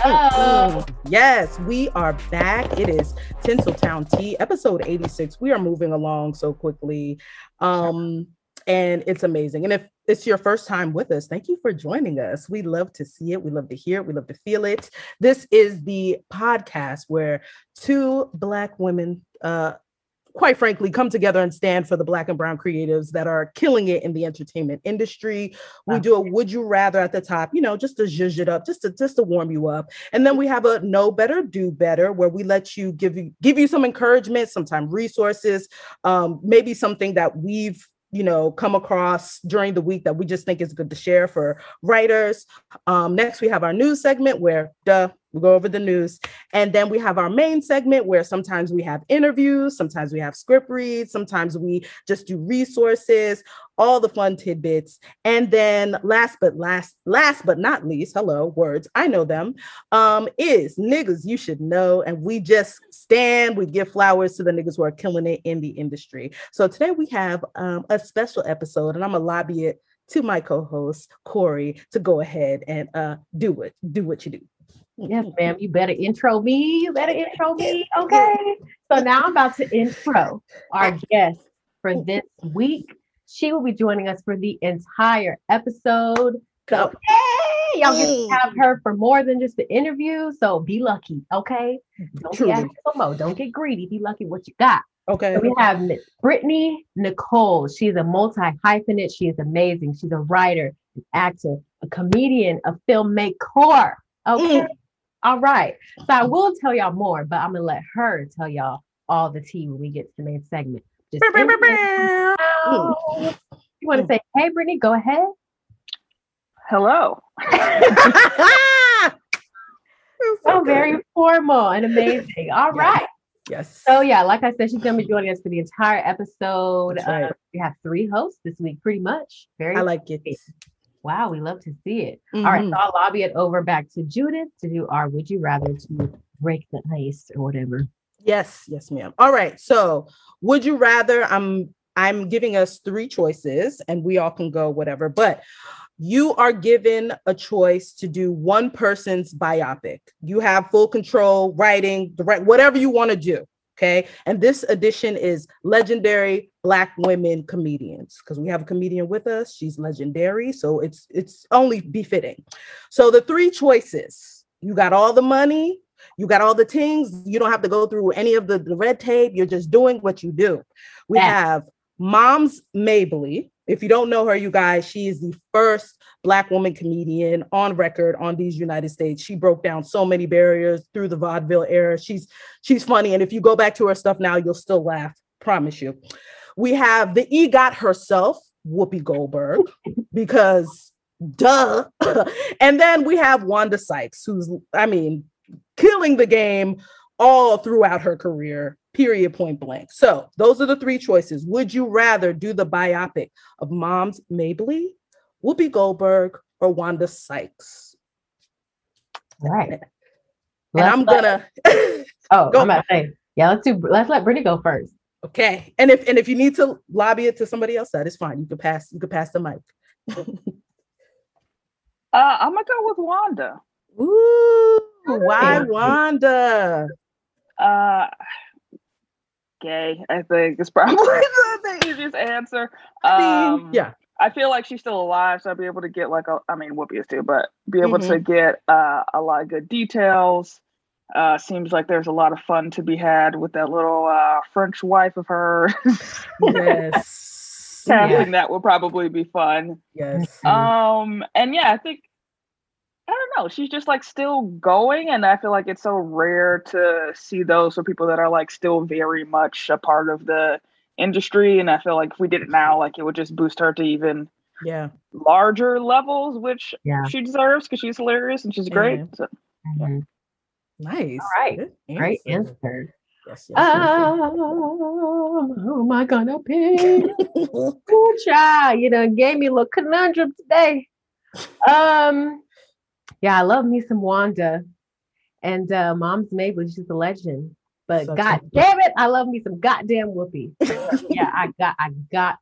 Hello. Yes, we are back. It is Tinseltown Tea, episode 86. We are moving along so quickly. Um, and it's amazing. And if it's your first time with us, thank you for joining us. We love to see it. We love to hear it. We love to feel it. This is the podcast where two Black women, uh, quite frankly, come together and stand for the Black and Brown creatives that are killing it in the entertainment industry. We do a would you rather at the top, you know, just to zhuzh it up, just to just to warm you up. And then we have a know better, do better, where we let you give you give you some encouragement, sometimes resources, um, maybe something that we've you know come across during the week that we just think is good to share for writers um, next we have our news segment where duh we go over the news. And then we have our main segment where sometimes we have interviews sometimes we have script reads sometimes we just do resources all the fun tidbits. And then last but last last but not least hello words i know them um is niggas you should know. And we just stand we give flowers to the niggas who are killing it in the industry. So today we have um, a special episode and i'm gonna lobby it to my co-host corey to go ahead and uh do it do what you do Yes, ma'am. You better intro me. You better intro me. Okay. So now I'm about to intro our guest for this week. She will be joining us for the entire episode. So, hey, y'all get to have her for more than just the interview. So be lucky. Okay. Don't Truly. be asking. Don't get greedy. Be lucky what you got. okay So we have Miss Brittany Nichols. She's a multi hyphenate. She is amazing. She's a writer, an actor, a comedian, a filmmaker. Okay. Mm. All right. So I will tell y'all more, but I'm gonna let her tell y'all all the tea when we get to the main segment. Just Bow, bow, bow, intro- bow. You want to say, hey, Brittany, go ahead. Hello. So very formal and amazing. All Yeah. right. yes So yeah, like I said, she's gonna be joining us for the entire episode. Right. Uh, we have three hosts this week, pretty much. Very i like it Wow, we love to see it. All right, so mm-hmm. I'll lobby it over back to Judith to do our would you rather to break the ice or whatever. Yes, yes, ma'am. All right. So, would you rather? I'm I'm giving us three choices, and we all can go whatever. But you are given a choice to do one person's biopic. You have full control, writing, direct, whatever you want to do. Okay. And this edition is legendary Black women comedians because we have a comedian with us. She's legendary, so it's it's only befitting. So the three choices: you got all the money, you got all the things. You don't have to go through any of the, the red tape. You're just doing what you do. We Yeah. have Moms Mabley. If you don't know her, you guys, she is the first Black woman comedian on record on these United States. She broke down so many barriers through the vaudeville era. She's she's funny, and if you go back to her stuff now, you'll still laugh. Promise you. We have the EGOT herself, Whoopi Goldberg, because duh. and then we have Wanda Sykes, who's, I mean, killing the game all throughout her career, period, point blank. So those are the three choices. Would you rather do the biopic of Moms Mabley, Whoopi Goldberg, or Wanda Sykes? All right. And Let's I'm let- gonna oh, go. I'm about to say, yeah, let's do let's let Brittany go first. Okay. And if and if you need to lobby it to somebody else, that is fine. You could pass, you could pass the mic. Uh, I'm gonna go with Wanda. Ooh, why Wanda? Uh, gay. I think is probably the, easiest answer. I Um, mean, yeah. I feel like she's still alive, so I'll be able to get like a. I mean, Whoopi is too, but be able to get uh, a lot of good details. Uh, seems like there's a lot of fun to be had with that little uh, French wife of hers. Yes. Casting that will probably be fun. Yes. Um, and yeah, I think I don't know. She's just like still going, and I feel like it's so rare to see those for people that are like still very much a part of the industry. And I feel like if we did it now, like it would just boost her to even Yeah. larger levels, which Yeah. she deserves because she's hilarious and she's great. Yeah. So, Mhm. Nice. All right. Good Great answer. answer. Yes, yes, yes, Um, who am I gonna pick? Ooh, child, you know, gave me a little conundrum today. Um, yeah, I love me some Wanda, and uh, Mom's was just a legend. But Such god damn it, I love me some goddamn Whoopi. yeah, I got, I got,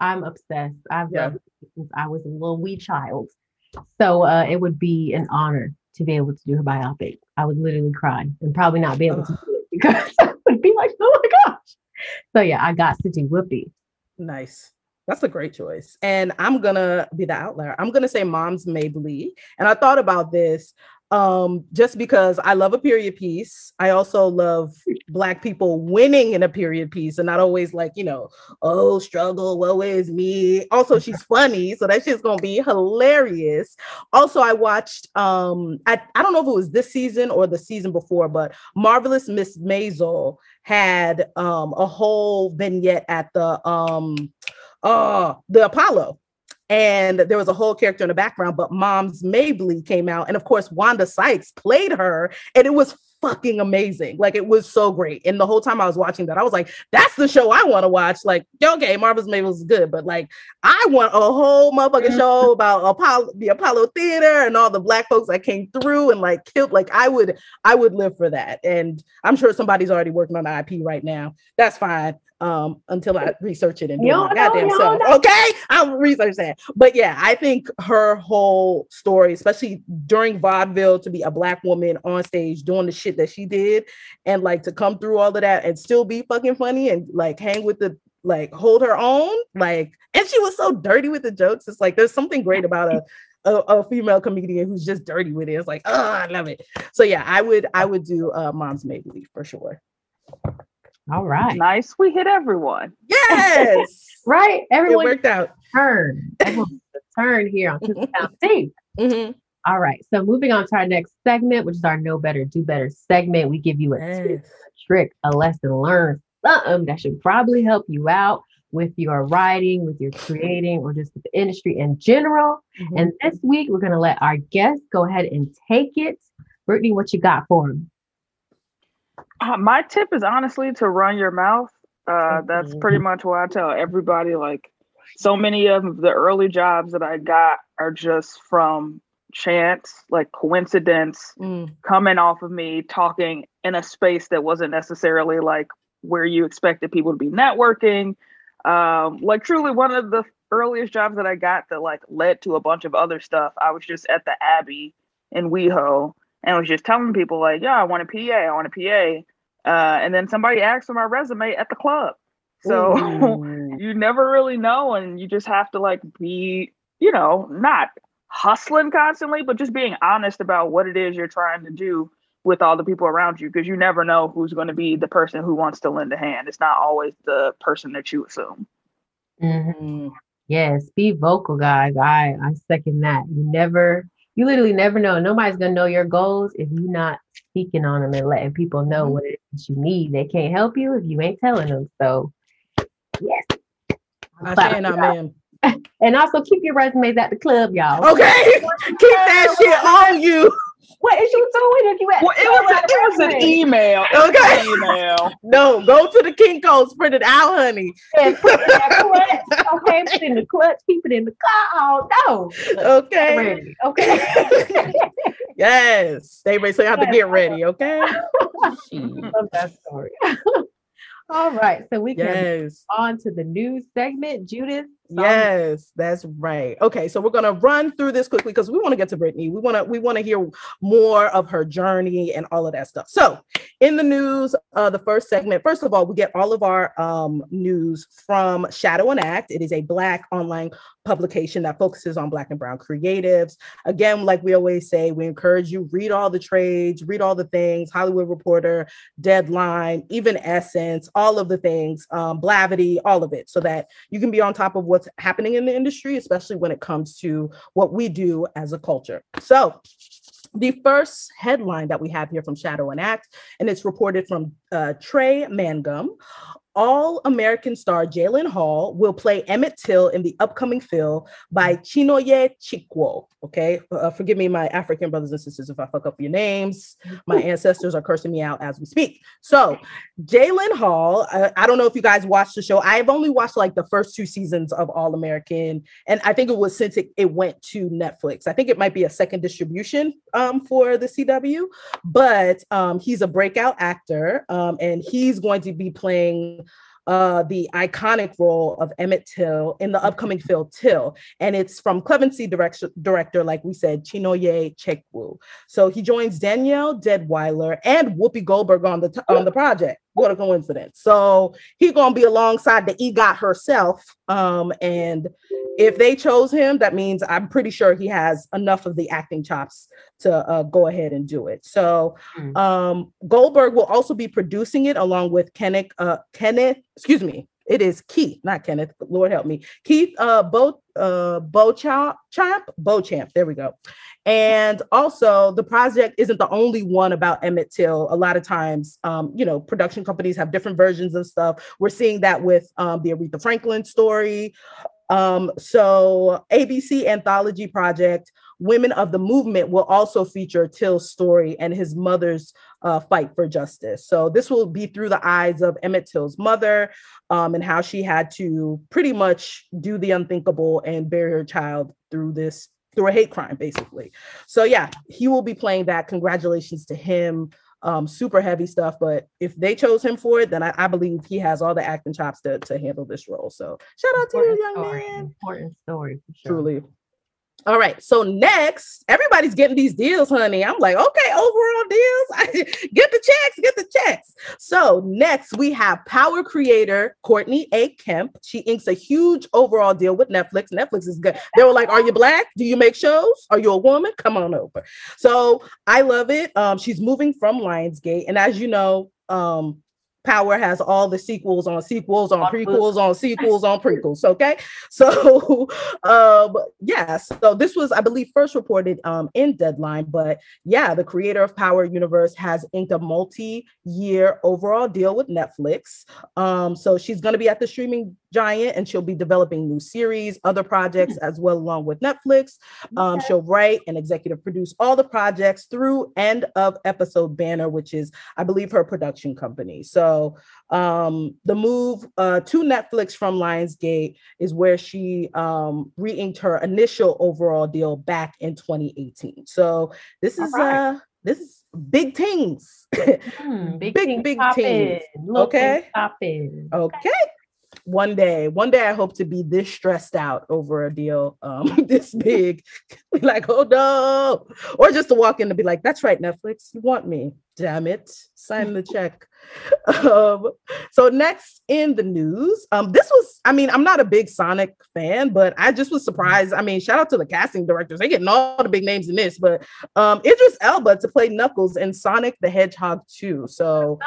I'm obsessed. I've Yeah. since I was a little wee child. So uh, it would be an honor to be able to do her biopic. I would literally cry and probably not be able to do it because I would be like, oh my gosh. So yeah, I got to do Whoopi. Nice. That's a great choice. And I'm gonna be the outlier. I'm gonna say Moms Mabley. And I thought about this um just because I love a period piece. I also love black people winning in a period piece and not always like, you know, oh struggle, woe is me. Also, she's funny, so that shit's gonna be hilarious. Also, I watched um I, I don't know if it was this season or the season before, but Marvelous Miss Maisel had um a whole vignette at the um uh the Apollo and there was a whole character in the background, but Moms Mabley came out, and of course Wanda Sykes played her, and it was fucking amazing. Like it was so great. And the whole time I was watching that, I was like, that's the show I want to watch. Like, okay, Marvelous May was good, but like I want a whole motherfucking mm-hmm. show about Apollo, the Apollo Theater and all the black folks that came through and like killed. Like I would, I would live for that. And I'm sure somebody's already working on the IP right now. That's fine um until I research it and do my goddamn self. Okay, I'll research that. But yeah, I think her whole story, especially during vaudeville, to be a black woman on stage doing the shit that she did, and like to come through all of that and still be fucking funny and like hang with the like hold her own, like, and she was so dirty with the jokes. It's like there's something great about a a, a, female comedian who's just dirty with it. It's like, oh, I love it. So yeah, I would I would do uh, Moms Mabley for sure. All right. Nice. We hit everyone. Yes. right. Everyone it worked out. Turn. turn here on mm-hmm. All right. So moving on to our next segment, which is our Know Better, Do Better segment. We give you a yes. tip, a trick, a lesson learned, something that should probably help you out with your writing, with your creating, or just with the industry in general. Mm-hmm. And this week, we're going to let our guests go ahead and take it. Brittany, what you got for them? Uh, my tip is honestly to run your mouth. Uh, that's pretty much what I tell everybody. Like, so many of the early jobs that I got are just from chance, like coincidence, mm. coming off of me talking in a space that wasn't necessarily like where you expected people to be networking. Um, like, truly, one of the earliest jobs that I got that like led to a bunch of other stuff. I was just at the Abbey in WeHo and was just telling people like, "Yeah, I want a PA, I want a PA," uh, and then somebody asked for my resume at the club. So you never really know, and you just have to like be, you know, not hustling constantly, but just being honest about what it is you're trying to do with all the people around you, because you never know who's going to be the person who wants to lend a hand. It's not always the person that you assume. Mm-hmm. Yes, be vocal, guys. I I second that. You never you literally never know. Nobody's gonna know your goals if you're not speaking on them and letting people know mm-hmm. what it is you need. They can't help you if you ain't telling them. So, yes. I say not, man. And also keep your resumes at the club, y'all. Okay, keep that shit on you. What is you doing if you at well, it was, a, it was an email. Okay. Email. no, go to the Kinko's, print it out, honey. And put it in okay, put it in the clutch, keep it in the car. Oh, no. Okay. Ready. Okay. yes. Stay ready. So you have to get ready, okay? Love that story. All right. So we can yes. on to the news segment. Judith, Yes, that's right. Okay, so we're gonna run through this quickly because we want to get to Brittany. We want to we want to hear more of her journey and all of that stuff. So, in the news, uh, the first segment. First of all, we get all of our um, news from Shadow and Act. It is a Black online publication that focuses on Black and Brown creatives. Again, like we always say, we encourage you read all the trades, read all the things. Hollywood Reporter, Deadline, even Essence, all of the things, um, Blavity, all of it, so that you can be on top of what what's happening in the industry, especially when it comes to what we do as a culture. So, the first headline that we have here from Shadow and Act, and it's reported from uh, Trey Mangum all American star Jalen Hall will play Emmett Till in the upcoming film by Chinoye Chikwo. Okay, uh, forgive me, my African brothers and sisters, if I fuck up your names. My ancestors are cursing me out as we speak. So, Jalen Hall, I, I don't know if you guys watched the show. I've only watched like the first two seasons of All American, and I think it was since it, it went to Netflix. I think it might be a second distribution um, for the CW, but um, he's a breakout actor, um, and he's going to be playing uh, the iconic role of Emmett Till in the upcoming film Till. And it's from Clemency director, director, like we said, Chinonye Chukwu. So he joins Danielle Deadwyler and Whoopi Goldberg on the, t- on the project. What a coincidence. So he's going to be alongside the EGOT herself. Um, and if they chose him, that means I'm pretty sure he has enough of the acting chops to uh, go ahead and do it. So mm. um, Goldberg will also be producing it along with Kenneth, uh, Kenneth, excuse me, it is Keith, not Kenneth. Lord help me, Keith uh, Bo uh, Beauchamp, Champ, Beauchamp. There we go. And also, the project isn't the only one about Emmett Till. A lot of times, um, you know, production companies have different versions of stuff. We're seeing that with um, the Aretha Franklin story. Um, so ABC Anthology Project, Women of the Movement will also feature Till's story and his mother's uh, fight for justice. So this will be through the eyes of Emmett Till's mother um, and how she had to pretty much do the unthinkable and bury her child through this through a hate crime, basically. So yeah, he will be playing that. Congratulations to him um, super heavy stuff. But if they chose him for it, then I, I, believe he has all the acting chops to, to handle this role. So shout out important to you, young story. man. Important story. Sure. Truly. All right. So next, everybody's getting these deals, honey. I'm like, okay, overall deals. get the checks, get the checks. So next, we have power creator Courtney A. Kemp. She inks a huge overall deal with Netflix. Netflix is good. They were like, Are you black? Do you make shows? Are you a woman? Come on over. So I love it. Um, she's moving from Lionsgate. And as you know, um, Power has all the sequels on sequels on prequels on sequels on prequels. Okay. So um yeah, so this was, I believe, first reported um in Deadline, but yeah, the creator of Power Universe has inked a multi-year overall deal with Netflix. Um, so she's gonna be at the streaming giant and she'll be developing new series, other projects hmm. as well, along with Netflix. Um, okay. She'll write and executive produce all the projects through end of episode banner, which is, I believe, her production company. So um, the move uh, to Netflix from Lionsgate is where she um, re-inked her initial overall deal back in 2018. So this is right. uh this is big things. Mm, big, big, big things. Okay. Okay one day, one day I hope to be this stressed out over a deal um this big. like, oh no. Or just to walk in and be like, that's right, Netflix, you want me. Damn it. Sign the check. um, so next in the news, um, this was, I mean, I'm not a big Sonic fan, but I just was surprised. I mean, shout out to the casting directors. They getting all the big names in this, but um Idris Elba to play Knuckles in Sonic the Hedgehog 2. So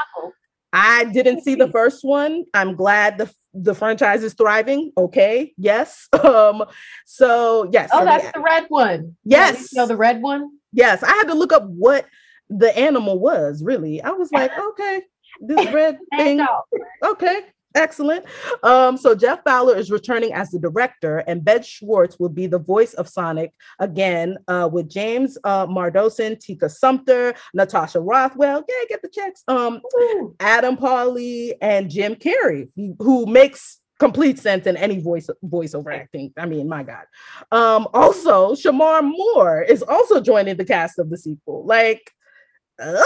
I didn't see the first one. I'm glad the the franchise is thriving. Okay, yes. Um, so yes. Oh, that's the red one. Yes. You know the red one. Yes, I had to look up what the animal was. Really, I was like, okay, this red thing. Okay, Excellent. Um, so Jeff Fowler is returning as the director, and Ben Schwartz will be the voice of Sonic again, uh, with James uh, Mardosan, Tika Sumter, Natasha Rothwell. Yeah, get the checks. Um, Adam Pally and Jim Carrey, who makes complete sense in any voice voiceover acting. I mean, my God. Um, also, Shemar Moore is also joining the cast of the sequel. Like, okay,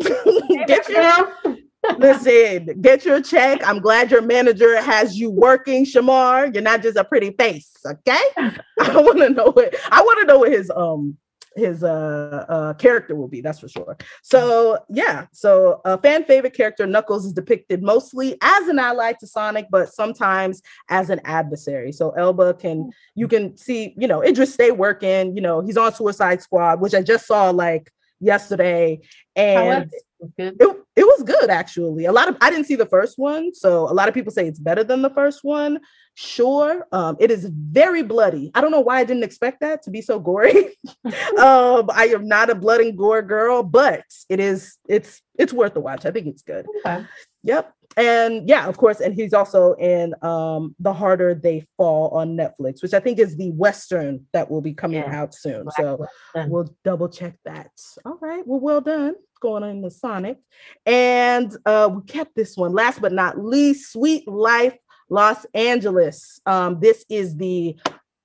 get your Listen, get your check. I'm glad your manager has you working, Shemar. You're not just a pretty face, okay? I want to know what I want to know what his um his uh, uh character will be that's for sure so yeah so a fan favorite character knuckles is depicted mostly as an ally to sonic but sometimes as an adversary so elba can you can see you know idris stay working you know he's on suicide squad which i just saw like yesterday and it, it was good actually. A lot of I didn't see the first one, so a lot of people say it's better than the first one. Sure, um, it is very bloody. I don't know why I didn't expect that to be so gory. um, I am not a blood and gore girl, but it is it's it's worth the watch. I think it's good. Okay. Yep. And yeah, of course, and he's also in um The Harder They Fall on Netflix, which I think is the Western that will be coming yeah. out soon. Black so Western. we'll double check that. All right. Well, well done going on in the Sonic. And uh, we kept this one. Last but not least, Sweet Life Los Angeles. Um, this is the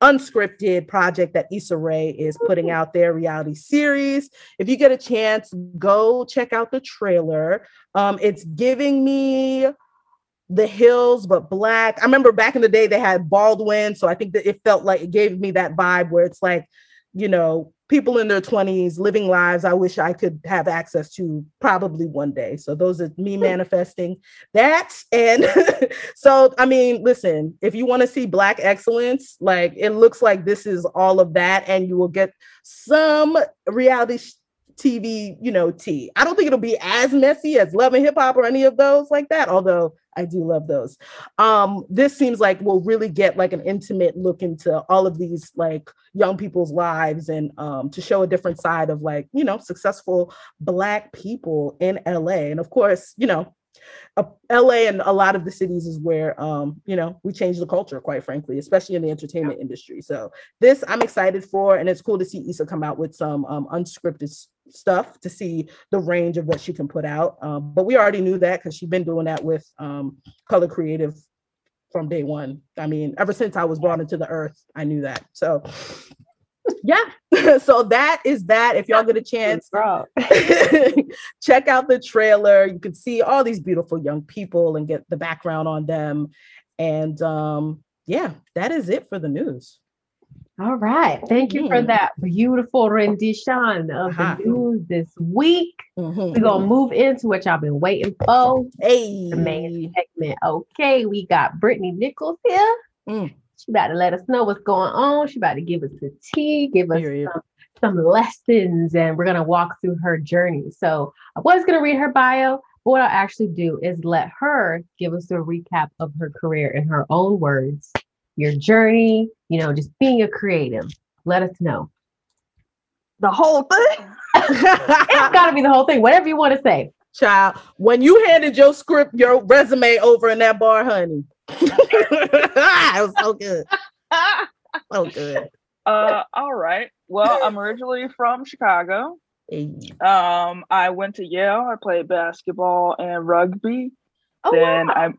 unscripted project that Issa Rae is putting out their reality series. If you get a chance, go check out the trailer. Um, it's giving me the hills, but black. I remember back in the day they had Baldwin, so I think that it felt like it gave me that vibe where it's like, you know, people in their 20s living lives I wish I could have access to probably one day. So those are me hmm. manifesting that. And so I mean, listen, if you want to see black excellence, like it looks like this is all of that and you will get some reality TV, you know, tea. I don't think it'll be as messy as Love and Hip Hop or any of those like that, although I do love those. Um, this seems like we'll really get like an intimate look into all of these like young people's lives and um, to show a different side of like, you know, successful Black people in LA. And of course, you know, uh, LA and a lot of the cities is where um, you know we change the culture, quite frankly, especially in the entertainment industry. So this I'm excited for, and it's cool to see Issa come out with some um, unscripted stuff to see the range of what she can put out. Um, but we already knew that because she's been doing that with um, Color Creative from day one. I mean, ever since I was brought into the earth, I knew that. So yeah, so that is that. If y'all get a chance, check out the trailer. You can see all these beautiful young people and get the background on them. And um, yeah, that is it for the news. All right. Thank you for that beautiful rendition of uh-huh. the news this week. Mm-hmm. We're going to move into what y'all been waiting for. Hey. The main segment. Okay. We got Brittany Nichols here. Mm. She about to let us know what's going on. She about to give us the tea, give us some, some lessons, and we're going to walk through her journey. So I was going to read her bio. But what I'll actually do is let her give us a recap of her career in her own words your journey, you know, just being a creative. Let us know. The whole thing? it's got to be the whole thing. Whatever you want to say. Child, when you handed your script, your resume over in that bar, honey, it was so good. So good. Uh, all right. Well, I'm originally from Chicago. Um, I went to Yale. I played basketball and rugby. Oh, then wow.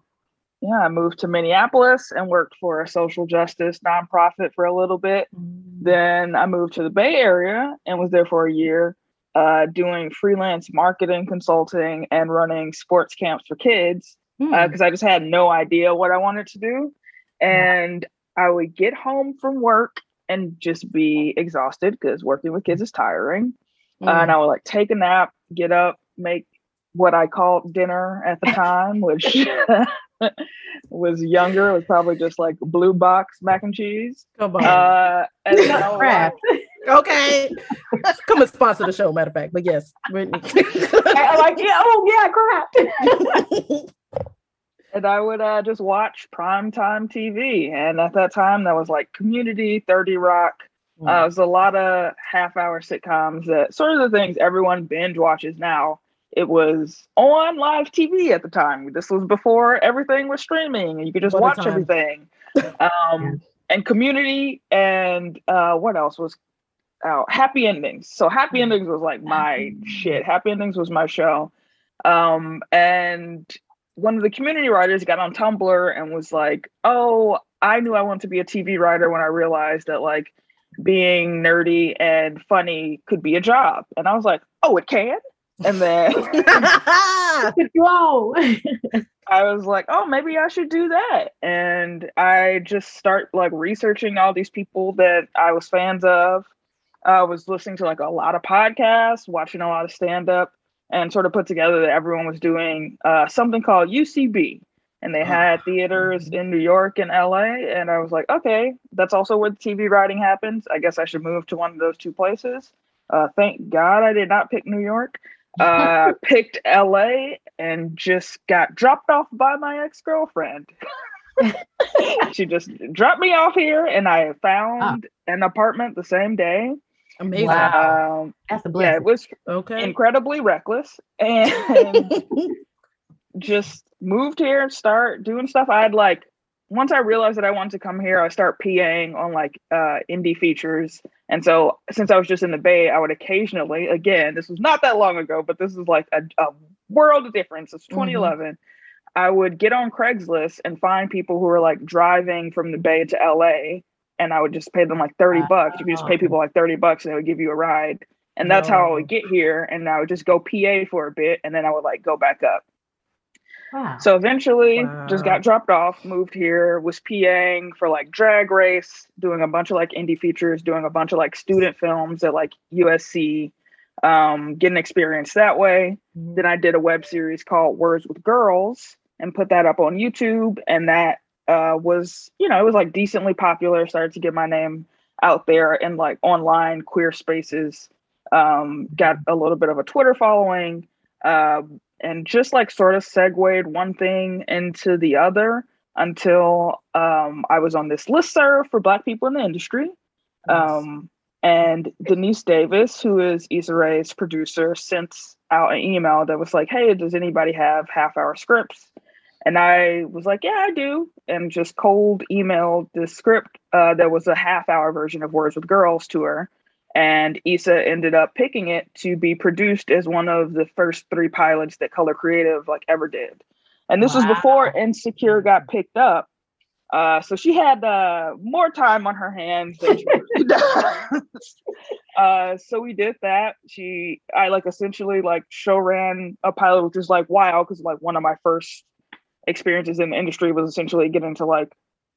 Yeah, I moved to Minneapolis and worked for a social justice nonprofit for a little bit. Mm. Then I moved to the Bay Area and was there for a year, uh, doing freelance marketing consulting and running sports camps for kids because mm. uh, I just had no idea what I wanted to do. And I would get home from work and just be exhausted because working with kids is tiring. Mm. Uh, and I would like take a nap, get up, make what I called dinner at the time, which was younger. It was probably just like blue box mac and cheese. Come on. Uh, and crap. okay. Come and sponsor the show, matter of fact. But yes, Brittany. I like, yeah, oh yeah, crap. and I would uh, just watch primetime TV. And at that time, that was like Community, 30 Rock. Mm. Uh, it was a lot of half hour sitcoms that sort of the things everyone binge watches now it was on live TV at the time. This was before everything was streaming and you could just what watch everything. Um, and community and uh, what else was out? Happy Endings. So Happy Endings was like my shit. Happy Endings was my show. Um, and one of the community writers got on Tumblr and was like, "Oh, I knew I wanted to be a TV writer when I realized that like being nerdy and funny could be a job." And I was like, "Oh, it can." And then Whoa. I was like, oh, maybe I should do that. And I just start like researching all these people that I was fans of. I was listening to like a lot of podcasts, watching a lot of stand up, and sort of put together that everyone was doing uh, something called UCB. And they had theaters in New York and LA. And I was like, okay, that's also where the TV writing happens. I guess I should move to one of those two places. Uh, thank God I did not pick New York uh, picked LA and just got dropped off by my ex girlfriend. she just dropped me off here, and I found oh. an apartment the same day. Amazing! Wow. Um, That's a blessing. Yeah, it was okay. incredibly reckless, and just moved here and start doing stuff. I had like once I realized that I wanted to come here, I start PAing on like uh, indie features. And so since I was just in the Bay, I would occasionally, again, this was not that long ago, but this is like a, a world of difference. It's 2011. Mm-hmm. I would get on Craigslist and find people who were like driving from the Bay to LA, and I would just pay them like 30 bucks. You could just pay people like 30 bucks and they would give you a ride. And that's no. how I would get here. And I would just go PA for a bit and then I would like go back up. Wow. So eventually wow. just got dropped off, moved here, was PAing for like drag race, doing a bunch of like indie features, doing a bunch of like student films at like USC, um, getting experience that way. Mm-hmm. Then I did a web series called Words with Girls and put that up on YouTube. And that uh, was, you know, it was like decently popular, started to get my name out there in like online queer spaces. Um, got a little bit of a Twitter following. Uh, and just like sort of segued one thing into the other until um, I was on this list serve for Black people in the industry. Um, and Denise Davis, who is Issa Rae's producer, sent out an email that was like, Hey, does anybody have half hour scripts? And I was like, Yeah, I do. And just cold emailed the script uh, that was a half hour version of Words with Girls to her and Issa ended up picking it to be produced as one of the first three pilots that Color Creative like ever did. And this wow. was before Insecure got picked up. Uh, so she had uh, more time on her hands than she does. uh, so we did that. She, I like essentially like show ran a pilot, which was like wow, because like one of my first experiences in the industry was essentially getting to like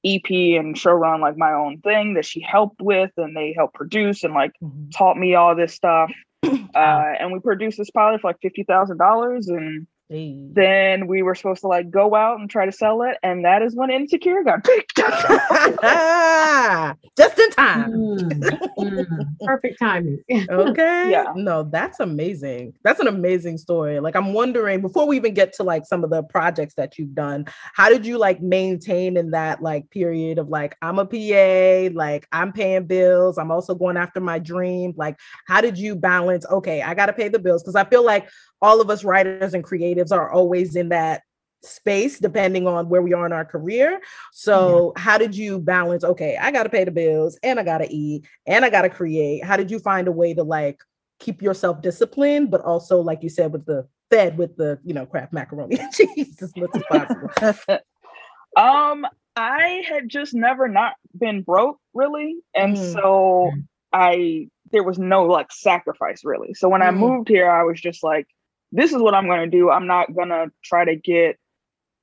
EP and show run like my own thing that she helped with and they helped produce and like mm-hmm. taught me all this stuff. Uh, and we produced this pilot for like fifty thousand dollars and Hey. Then we were supposed to like go out and try to sell it, and that is when Insecure got picked up. Just in time. Mm, mm, perfect timing. okay. Yeah. No, that's amazing. That's an amazing story. Like I'm wondering before we even get to like some of the projects that you've done, how did you like maintain in that like period of like I'm a PA, like I'm paying bills, I'm also going after my dream. Like, how did you balance? Okay, I gotta pay the bills because I feel like all of us writers and creatives are always in that space depending on where we are in our career. So, yeah. how did you balance? Okay, I got to pay the bills and I got to eat and I got to create. How did you find a way to like keep yourself disciplined, but also, like you said, with the fed with the you know Kraft macaroni and cheese as much as possible? um, I had just never not been broke really, and mm. so I there was no like sacrifice really. So when mm. I moved here, I was just like this is what I'm going to do. I'm not going to try to get,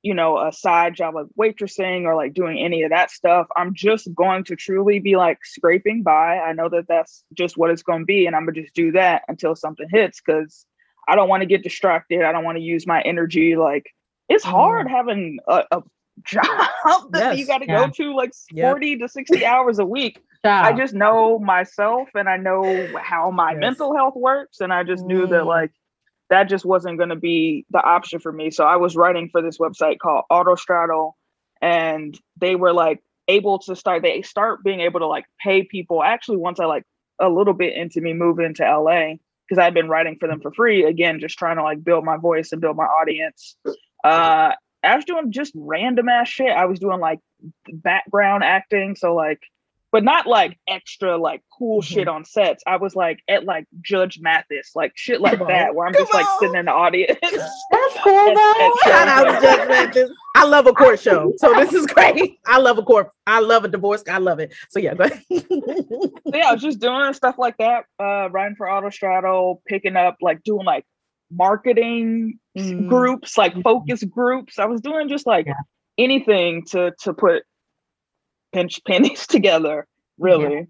you know, a side job like waitressing or like doing any of that stuff. I'm just going to truly be like scraping by. I know that that's just what it's going to be. And I'm going to just do that until something hits because I don't want to get distracted. I don't want to use my energy. Like, it's hard mm. having a, a job that yes, you got to yeah. go to like 40 yep. to 60 hours a week. I just know myself and I know how my yes. mental health works. And I just mm. knew that mm. like that just wasn't going to be the option for me. So I was writing for this website called Autostraddle, and they were like able to start. They start being able to like pay people. Actually, once I like a little bit into me moving to LA because I'd been writing for them for free. Again, just trying to like build my voice and build my audience. Uh, I was doing just random ass shit. I was doing like background acting, so like but not like extra like cool mm-hmm. shit on sets. I was like at like Judge Mathis, like shit like that, where I'm Come just on. like sitting in the audience. That's cool though. Shout out Judge Mathis. I love a court show, so this is great. I love a court. I love a divorce. I love it. So yeah, but yeah, I was just doing stuff like that, uh, writing for Autostraddle, picking up like doing like marketing mm. groups, like focus groups. I was doing just like yeah. anything to to put pinch pennies together, really.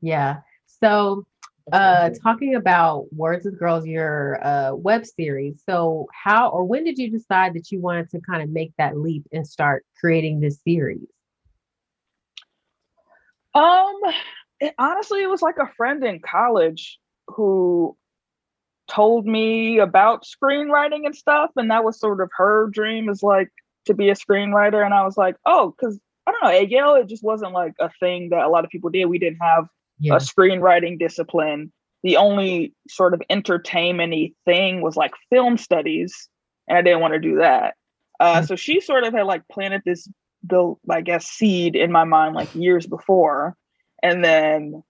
Yeah. yeah. So uh talking about Words with Girls, your uh web series. So how or when did you decide that you wanted to kind of make that leap and start creating this series? Um it, honestly it was like a friend in college who told me about screenwriting and stuff and that was sort of her dream is like to be a screenwriter and I was like, "Oh, cuz I don't know, at Yale, it just wasn't like a thing that a lot of people did. We didn't have yeah. a screenwriting discipline. The only sort of entertainment thing was like film studies, and I didn't want to do that. Uh, mm-hmm. So she sort of had like planted this, the I guess, seed in my mind like years before, and then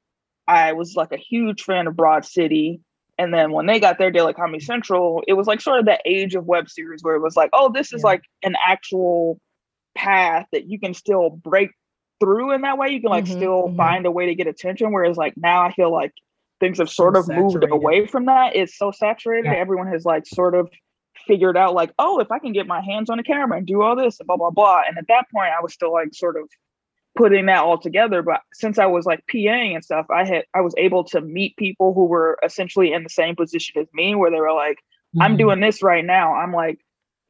I was like a huge fan of Broad City. And then when they got their deal at Comedy Central, it was like sort of the age of web series where it was like, oh, this is yeah. like an actual path that you can still break through in that way. You can like mm-hmm, still mm-hmm. find a way to get attention. Whereas like now I feel like things have sort so of saturated. moved away from that. It's so saturated. Yeah. Everyone has like sort of figured out like, oh, if I can get my hands on a camera and do all this and blah blah blah. And at that point, I was still like sort of putting that all together. But since I was like PAing and stuff, I had I was able to meet people who were essentially in the same position as me, where they were like, mm-hmm. I'm doing this right now. I'm like,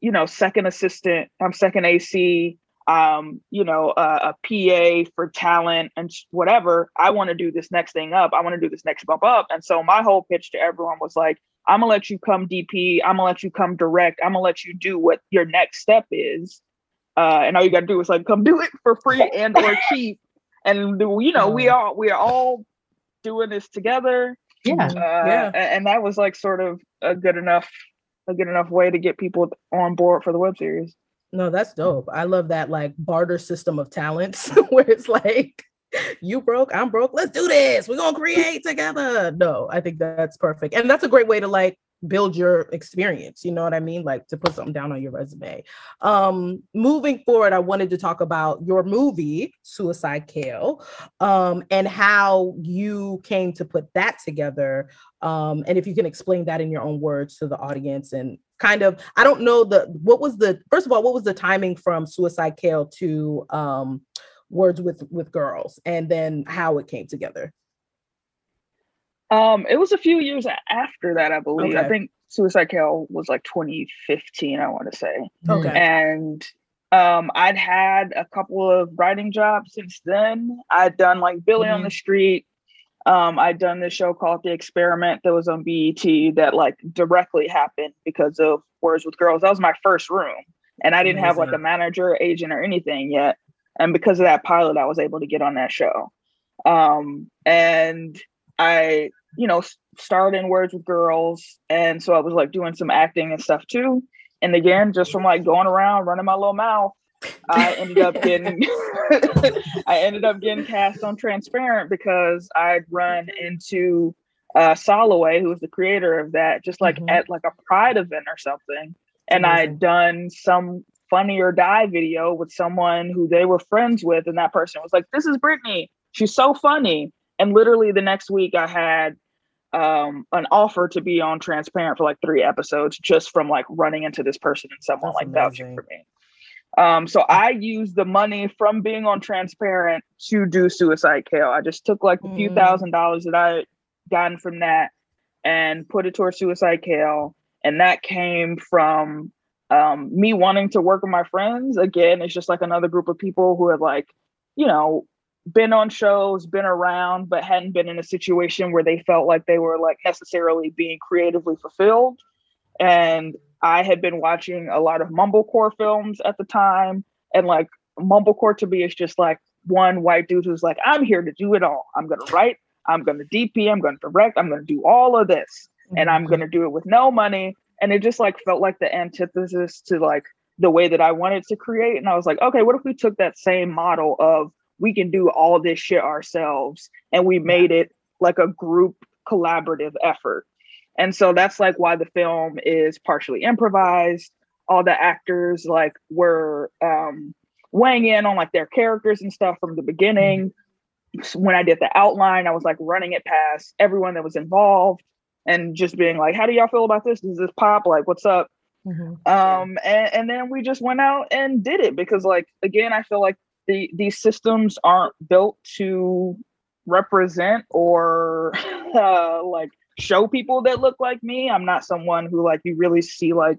you know, second assistant. I'm second AC. Um, you know, uh, a PA for talent and whatever. I want to do this next thing up. I want to do this next bump up. And so my whole pitch to everyone was like, I'm gonna let you come DP. I'm gonna let you come direct. I'm gonna let you do what your next step is. Uh, and all you gotta do is like come do it for free and or cheap. And you know, we all we are all doing this together. Yeah. Uh, yeah. And that was like sort of a good enough a good enough way to get people on board for the web series. No, that's dope. I love that like barter system of talents where it's like you broke, I'm broke. Let's do this. We're gonna create together. No, I think that's perfect. And that's a great way to like build your experience. You know what I mean? Like to put something down on your resume. Um, moving forward, I wanted to talk about your movie, Suicide Kale, um, and how you came to put that together. Um, and if you can explain that in your own words to the audience and kind of, I don't know the what was the first of all, what was the timing from Suicide Kale to um words with with girls and then how it came together um it was a few years after that i believe. Okay. i think suicide kale was like 2015 i want to say. Okay. And um i'd had a couple of writing jobs since then. I'd done like billy mm-hmm. on the street. Um i'd done this show called the experiment that was on bet that like directly happened because of words with girls. That was my first room and i didn't have like a manager agent or anything yet. And because of that pilot, I was able to get on that show. Um, and I, you know, started in Words with Girls, and so I was like doing some acting and stuff too. And again, just from like going around running my little mouth, I ended up getting I ended up getting cast on Transparent because I'd run into uh Soloway, who was the creator of that, just like mm-hmm. at like a pride event or something. And I'd done some funny or die video with someone who they were friends with, and that person was like, "This is Brittany. She's so funny." And literally the next week, I had um, an offer to be on Transparent for like three episodes, just from like running into this person and someone That's like amazing. vouching for me. Um, so I used the money from being on Transparent to do Suicide Kale. I just took like a few mm. thousand dollars that I gotten from that and put it towards Suicide Kale. And that came from um, me wanting to work with my friends again it's just like another group of people who had like you know been on shows been around but hadn't been in a situation where they felt like they were like necessarily being creatively fulfilled and i had been watching a lot of mumblecore films at the time and like mumblecore to me is just like one white dude who's like i'm here to do it all i'm gonna write i'm gonna dp i'm gonna direct i'm gonna do all of this and i'm mm-hmm. gonna do it with no money and it just like felt like the antithesis to like the way that I wanted to create. And I was like, okay, what if we took that same model of we can do all this shit ourselves and we made it like a group collaborative effort. And so that's like why the film is partially improvised. All the actors like were um weighing in on like their characters and stuff from the beginning. When I did the outline, I was like running it past everyone that was involved and just being like, how do y'all feel about this? Does this pop? Like, what's up? Mm-hmm. Um, and, and then we just went out and did it because, like, again, I feel like the these systems aren't built to represent or uh, like show people that look like me. I'm not someone who like you really see like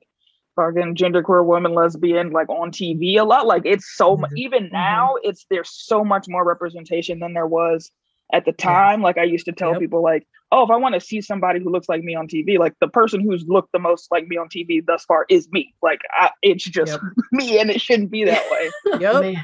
fucking genderqueer woman, lesbian, like on TV a lot. Like it's so mm-hmm. even mm-hmm. now, it's there's so much more representation than there was at the time. Yeah. Like I used to tell yep. people, like, oh, if I want to see somebody who looks like me on TV, like the person who's looked the most like me on TV thus far is me. Like I, it's just yep. me, and it shouldn't be that way. yep.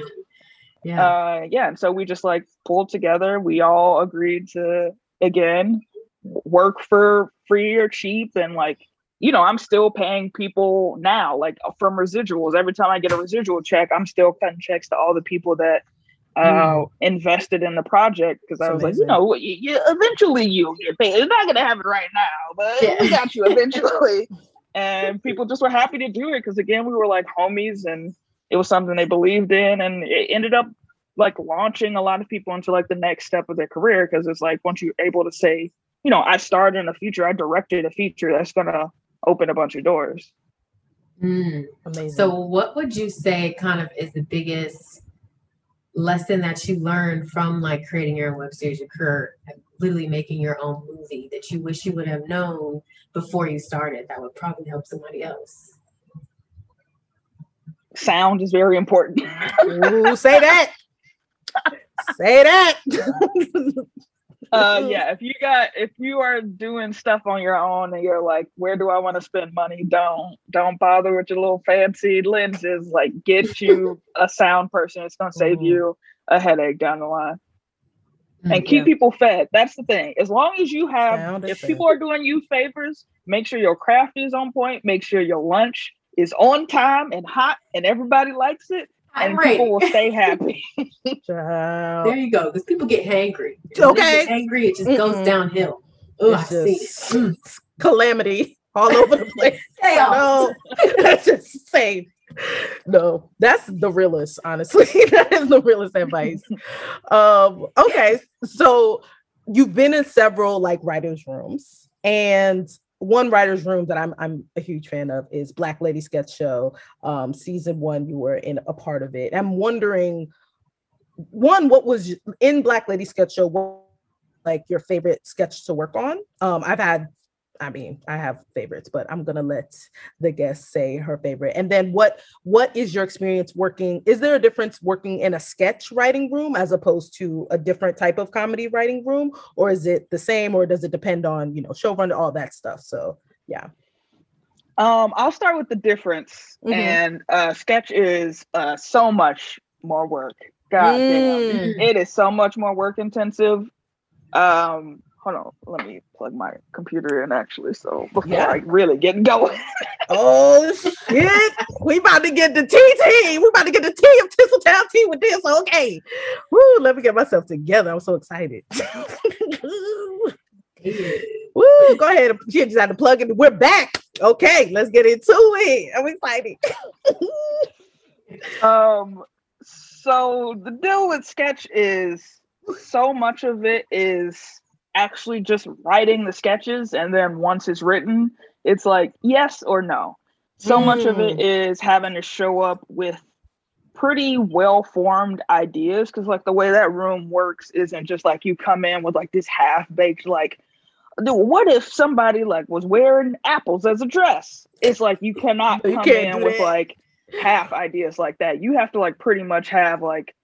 Yeah. Uh, yeah. And so we just like pulled together. We all agreed to again work for free or cheap, and like you know, I'm still paying people now, like from residuals. Every time I get a residual check, I'm still cutting checks to all the people that uh, mm. invested in the project because I was amazing. like, you know, you, you, eventually you'll get paid. It's not gonna happen right now, but yeah. we got you eventually. and people just were happy to do it because again, we were like homies, and it was something they believed in, and it ended up like launching a lot of people into like the next step of their career because it's like once you're able to say, you know, I starred in a feature, I directed a feature that's gonna open a bunch of doors. Mm. Amazing. So, what would you say kind of is the biggest lesson that you learned from like creating your own web series, your career, literally making your own movie that you wish you would have known before you started that would probably help somebody else? Sound is very important. Ooh, say that. say that. uh, yeah, if you got if you are doing stuff on your own and you're like, where do I want to spend money? Don't don't bother with your little fancy lenses. Like, get you a sound person. It's gonna save mm. you a headache down the line. Mm, and keep people fed. That's the thing. As long as you have, if people are doing you favors, make sure your craft is on point. Make sure your lunch is on time and hot, and everybody likes it and right. people will stay happy. there you go. Because people get hangry. okay. angry, it just Mm-mm. goes downhill. Oh, I see. Calamity all over the place. no, that's just say no. That's the realest, honestly. that is the realest advice. um, okay, so you've been in several like writers' rooms, and one writer's room that I'm I'm a huge fan of is Black Lady Sketch Show. Um, season one, you were in a part of it. I'm wondering, one, what was in Black Lady Sketch Show? What, like your favorite sketch to work on? Um, I've had I mean, I have favorites, but I'm gonna let the guest say her favorite. And then what what is your experience working? Is there a difference working in a sketch writing room as opposed to a different type of comedy writing room? Or is it the same or does it depend on, you know, showrunner, all that stuff? So yeah. Um, I'll start with the difference. Mm-hmm. And uh sketch is uh so much more work. God mm. damn. It is so much more work intensive. Um hold on, let me plug my computer in actually. So before yeah. I really get going. oh shit. we about to get the TT. We about to get the T of Tinseltown tea with this. Okay. Woo, let me get myself together. I'm so excited. Woo, go ahead. She just had to plug in. We're back. Okay, let's get into it. I'm excited. um so the deal with sketch is so much of it is actually just writing the sketches and then once it's written it's like yes or no so mm. much of it mm. having to show up with pretty well formed ideas because like the way that room works isn't just like you come in with like this half baked like what if somebody like was wearing apples as a dress it's like you cannot come you in with like half ideas like that you have to like pretty much have like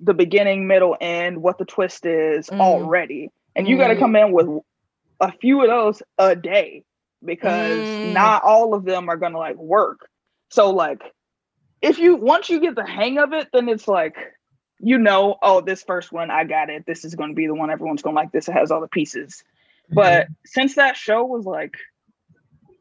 the beginning middle end what the twist is mm. already and you got to come in with a few of those a day because mm. not all of them are going to like work. So like if you once you get the hang of it, then it's like you know, oh, this first one I got it. This is going to be the one everyone's going to like. This it has all the pieces. Mm-hmm. But since that show was like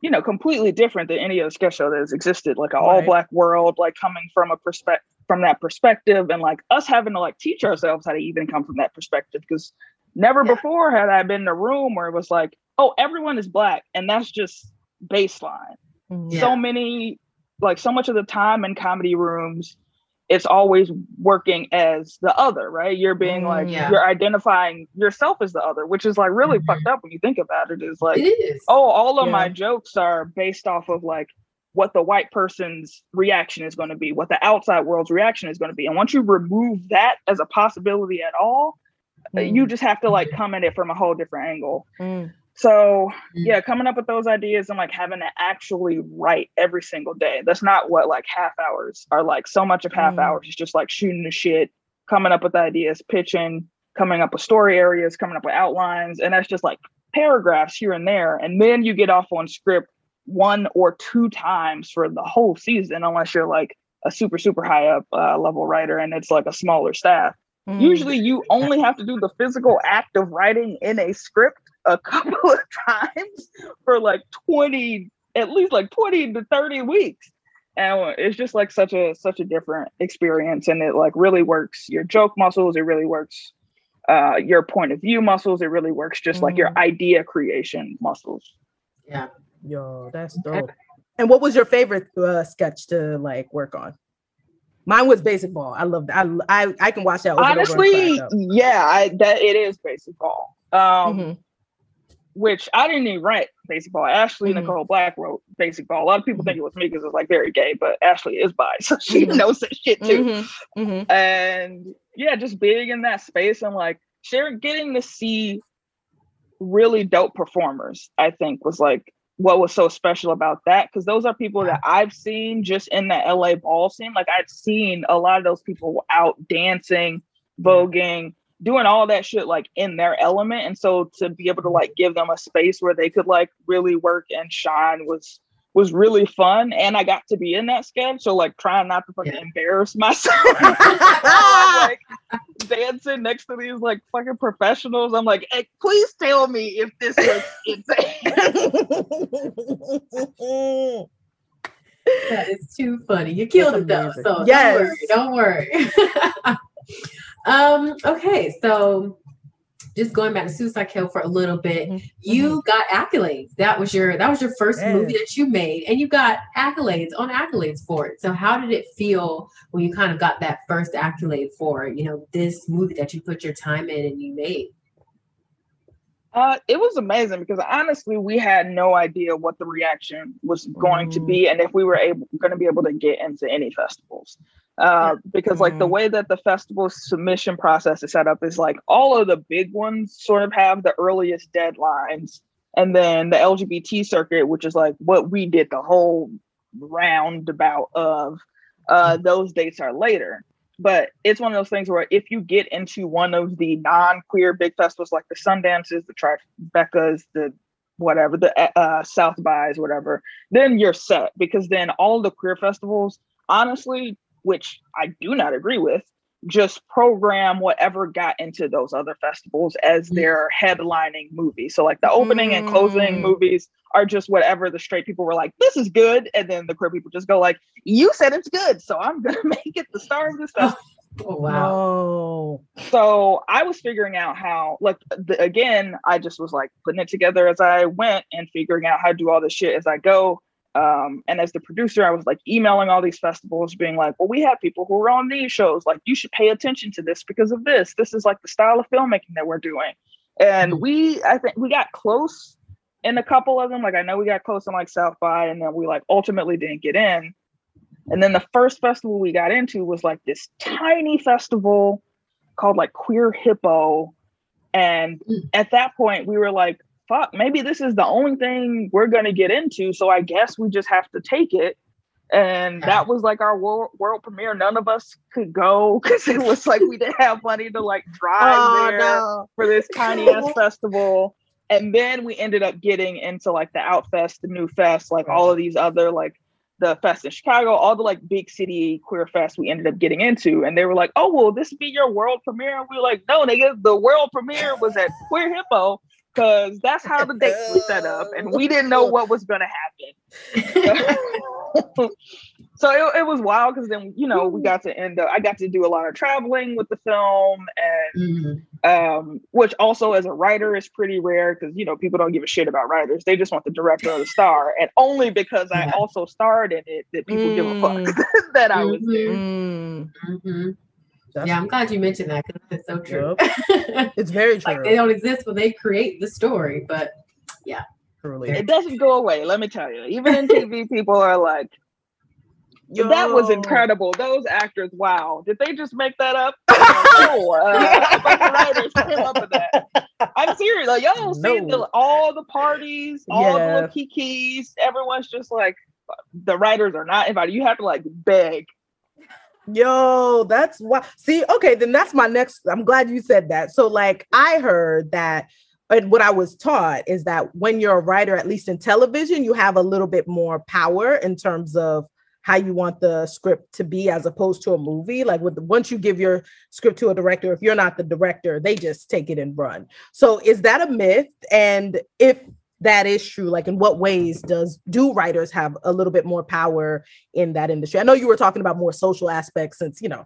you know, completely different than any other sketch show that has existed, like an right. all black world, like coming from a perspective from that perspective and like us having to like teach ourselves how to even come from that perspective because Never yeah. before had I been in a room where it was like, oh, everyone is black, and that's just baseline. Mm-hmm. Yeah. So many, like so much of the time in comedy rooms, it's always working as the other, right? You're being mm, like yeah. you're identifying yourself as the other, which is like really mm-hmm. fucked up when you think about it. Is like, it is. oh, all of yeah. my jokes are based off of like what the white person's reaction is going to be, what the outside world's reaction is going to be, and once you remove that as a possibility at all, Mm. You just have to like come at it from a whole different angle. Mm. So mm. yeah, coming up with those ideas and like having to actually write every single day. That's not what like half hours are like. So much of half mm. hours is just like shooting the shit, coming up with ideas, pitching, coming up with story areas, coming up with outlines, and that's just like paragraphs here and there. And then you get off on script one or two times for the whole season, unless you're like a super super high up uh, level writer and it's like a smaller staff. Mm. Usually you only have to do the physical act of writing in a script a couple of times for like 20 at least like 20 to 30 weeks and it's just like such a such a different experience and it like really works your joke muscles it really works uh your point of view muscles it really works just mm. like your mm. idea creation muscles yeah yo that's dope and what was your favorite uh, sketch to like work on Mine was basic ball. I love that. I, I I can watch that. Honestly, yeah, I that it is basic ball. Um, mm-hmm. which I didn't even write basic ball. Ashley Mhm. Nicole Black wrote basic ball. A lot of people think it was me because it's like very gay, but Ashley is bi, so she Mhm. knows that shit too. Mhm, mhm. And yeah, just being in that space and like sharing, getting to see really dope performers, I think was like what was so special about that because those are people that I've seen just in the LA ball scene. Like I've seen a lot of those people out dancing, voguing, doing all that shit like in their element. And so to be able to mm-hmm. like give them a space where they could like really work and shine was was really fun. And I got to be in that sketch. So like trying not to fucking Yeah. embarrass myself. I'm, like dancing next to these like fucking professionals. I'm like, hey, please tell me if this looks insane. That is too funny. You killed it though. So Yes. don't worry. Don't worry. um, okay, so just going back to Suicide Kale for a little bit, Mhm. you got accolades. That was your that was your first Yeah. movie that you made, and you got accolades on accolades for it. So how did it feel when you kind of got that first accolade for you know this movie that you put your time in and you made? Uh, it was amazing because honestly, we had no idea what the reaction was going to be, and if we were able going to be able to get into any festivals. Uh, because like the Mhm. way that the festival submission process is set up is like all of the big ones sort of have the earliest deadlines, and then the LGBT circuit, which is like what we did the whole roundabout of, uh, those dates are later but it's one of those things where if you get into one of the non-queer big festivals like the Sundances, the Tribecas, the whatever, the uh, South bys, whatever, then you're set. Because then all the queer festivals, honestly, which I do not agree with, just program whatever got into those other festivals as Mm. their headlining movie. So like the opening and closing Mm. movies are just whatever the straight people were like, this is good, and then the queer people just go like, you said it's good, so I'm gonna make it the star of this festival. Oh wow. No. So I was figuring out how, like, the, again, I just was like putting it together as I went and figuring out how to do all this shit as I go. Um, and as the producer, I was like emailing all these festivals, being like, well, we have people who are on these shows. Like, you should pay attention to this because of this. This is like the style of filmmaking that we're doing. And Mhm. we, I think we got close in a couple of them. Like, I know we got close in like South by, and then we like ultimately didn't get in. And then the first festival we got into was like this tiny festival called like Queer Hippo. And Mm. at that point, we were like, fuck, maybe this is the only thing we're going to get into. So I guess we just have to take it. And that was like our world, world premiere. None of us could go because it was like we didn't have money to like drive Oh, there no. for this tiny ass festival. And then we ended up getting into like the Outfest, the New Fest, like all of these other like the fest in Chicago, all the like big city queer fest we ended up getting into. And they were like, oh, will this be your world premiere? And we were like, no, nigga, the world premiere was at Queer Hippo because that's how the dates were set up. And we didn't know what was going to happen. so it, it was wild because then, you know, we got to end up, I got to do a lot of traveling with the film and Mhm. um, which also as a writer is pretty rare because you know people don't give a shit about writers. They just want the director or the star, and only because I also starred in it that people give a fuck that I was there. Mm, Mhm. That's- Yeah, I'm glad you mentioned that because it's so true. It's very true. like they don't exist when they create the story, but truly. It doesn't go away, let me tell you. Even in TV, people are like, "That was incredible. Those actors, wow! Did they just make that up?" I'm no, uh, a bunch of writers came up with that. I'm serious. Like, y'all see No. the, all the parties, all Yeah. the little kikis. Everyone's just like, the writers are not invited. You have to like beg. Yo, that's why. See, okay, then that's my next. I'm glad you said that. So, like, I heard that, and what I was taught is that when you're a writer, at least in television, you have a little bit more power in terms of how you want the script to be as opposed to a movie. Like, with once you give your script to a director, if you're not the director, they just take it and run. So, is that a myth? And if that is true, like, in what ways does do writers have a little bit more power in that industry? I know you were talking about more social aspects since you know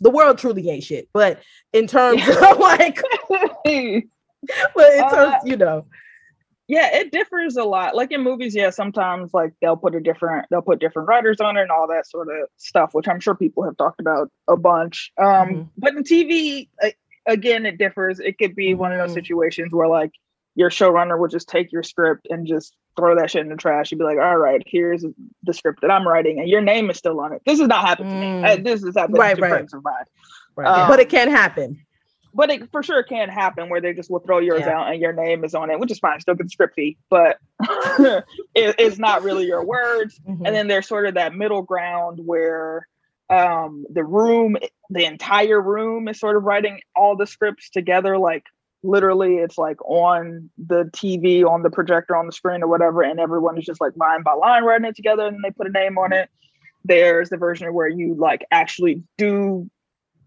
the world truly ain't shit, but in terms of like, but in terms, Uh, you know, yeah it differs a lot like in movies yeah sometimes like they'll put a different they'll put different writers on it and all that sort of stuff which i'm sure people have talked about a bunch um Mhm. but in tv uh, again it differs it could be one of those Mhm. situations where like your showrunner will just take your script and just throw that shit in the trash. You'd be like, all right, here's the script that I'm writing, and your name is still on it. This has not happened mm. to me. Mm. This has happened right, to right. friends of mine. Right. Um, but it can happen. But it for sure can happen where they just will throw yours yeah. out and your name is on it, which is fine. Still get the script fee, but it, it's not really your words. Mm-hmm. And then there's sort of that middle ground where um, the room, the entire room is sort of writing all the scripts together, like literally it's like on the TV, on the projector, on the screen or whatever, and everyone is just like line by line writing it together and then they put a name on it. There's the version where you like actually do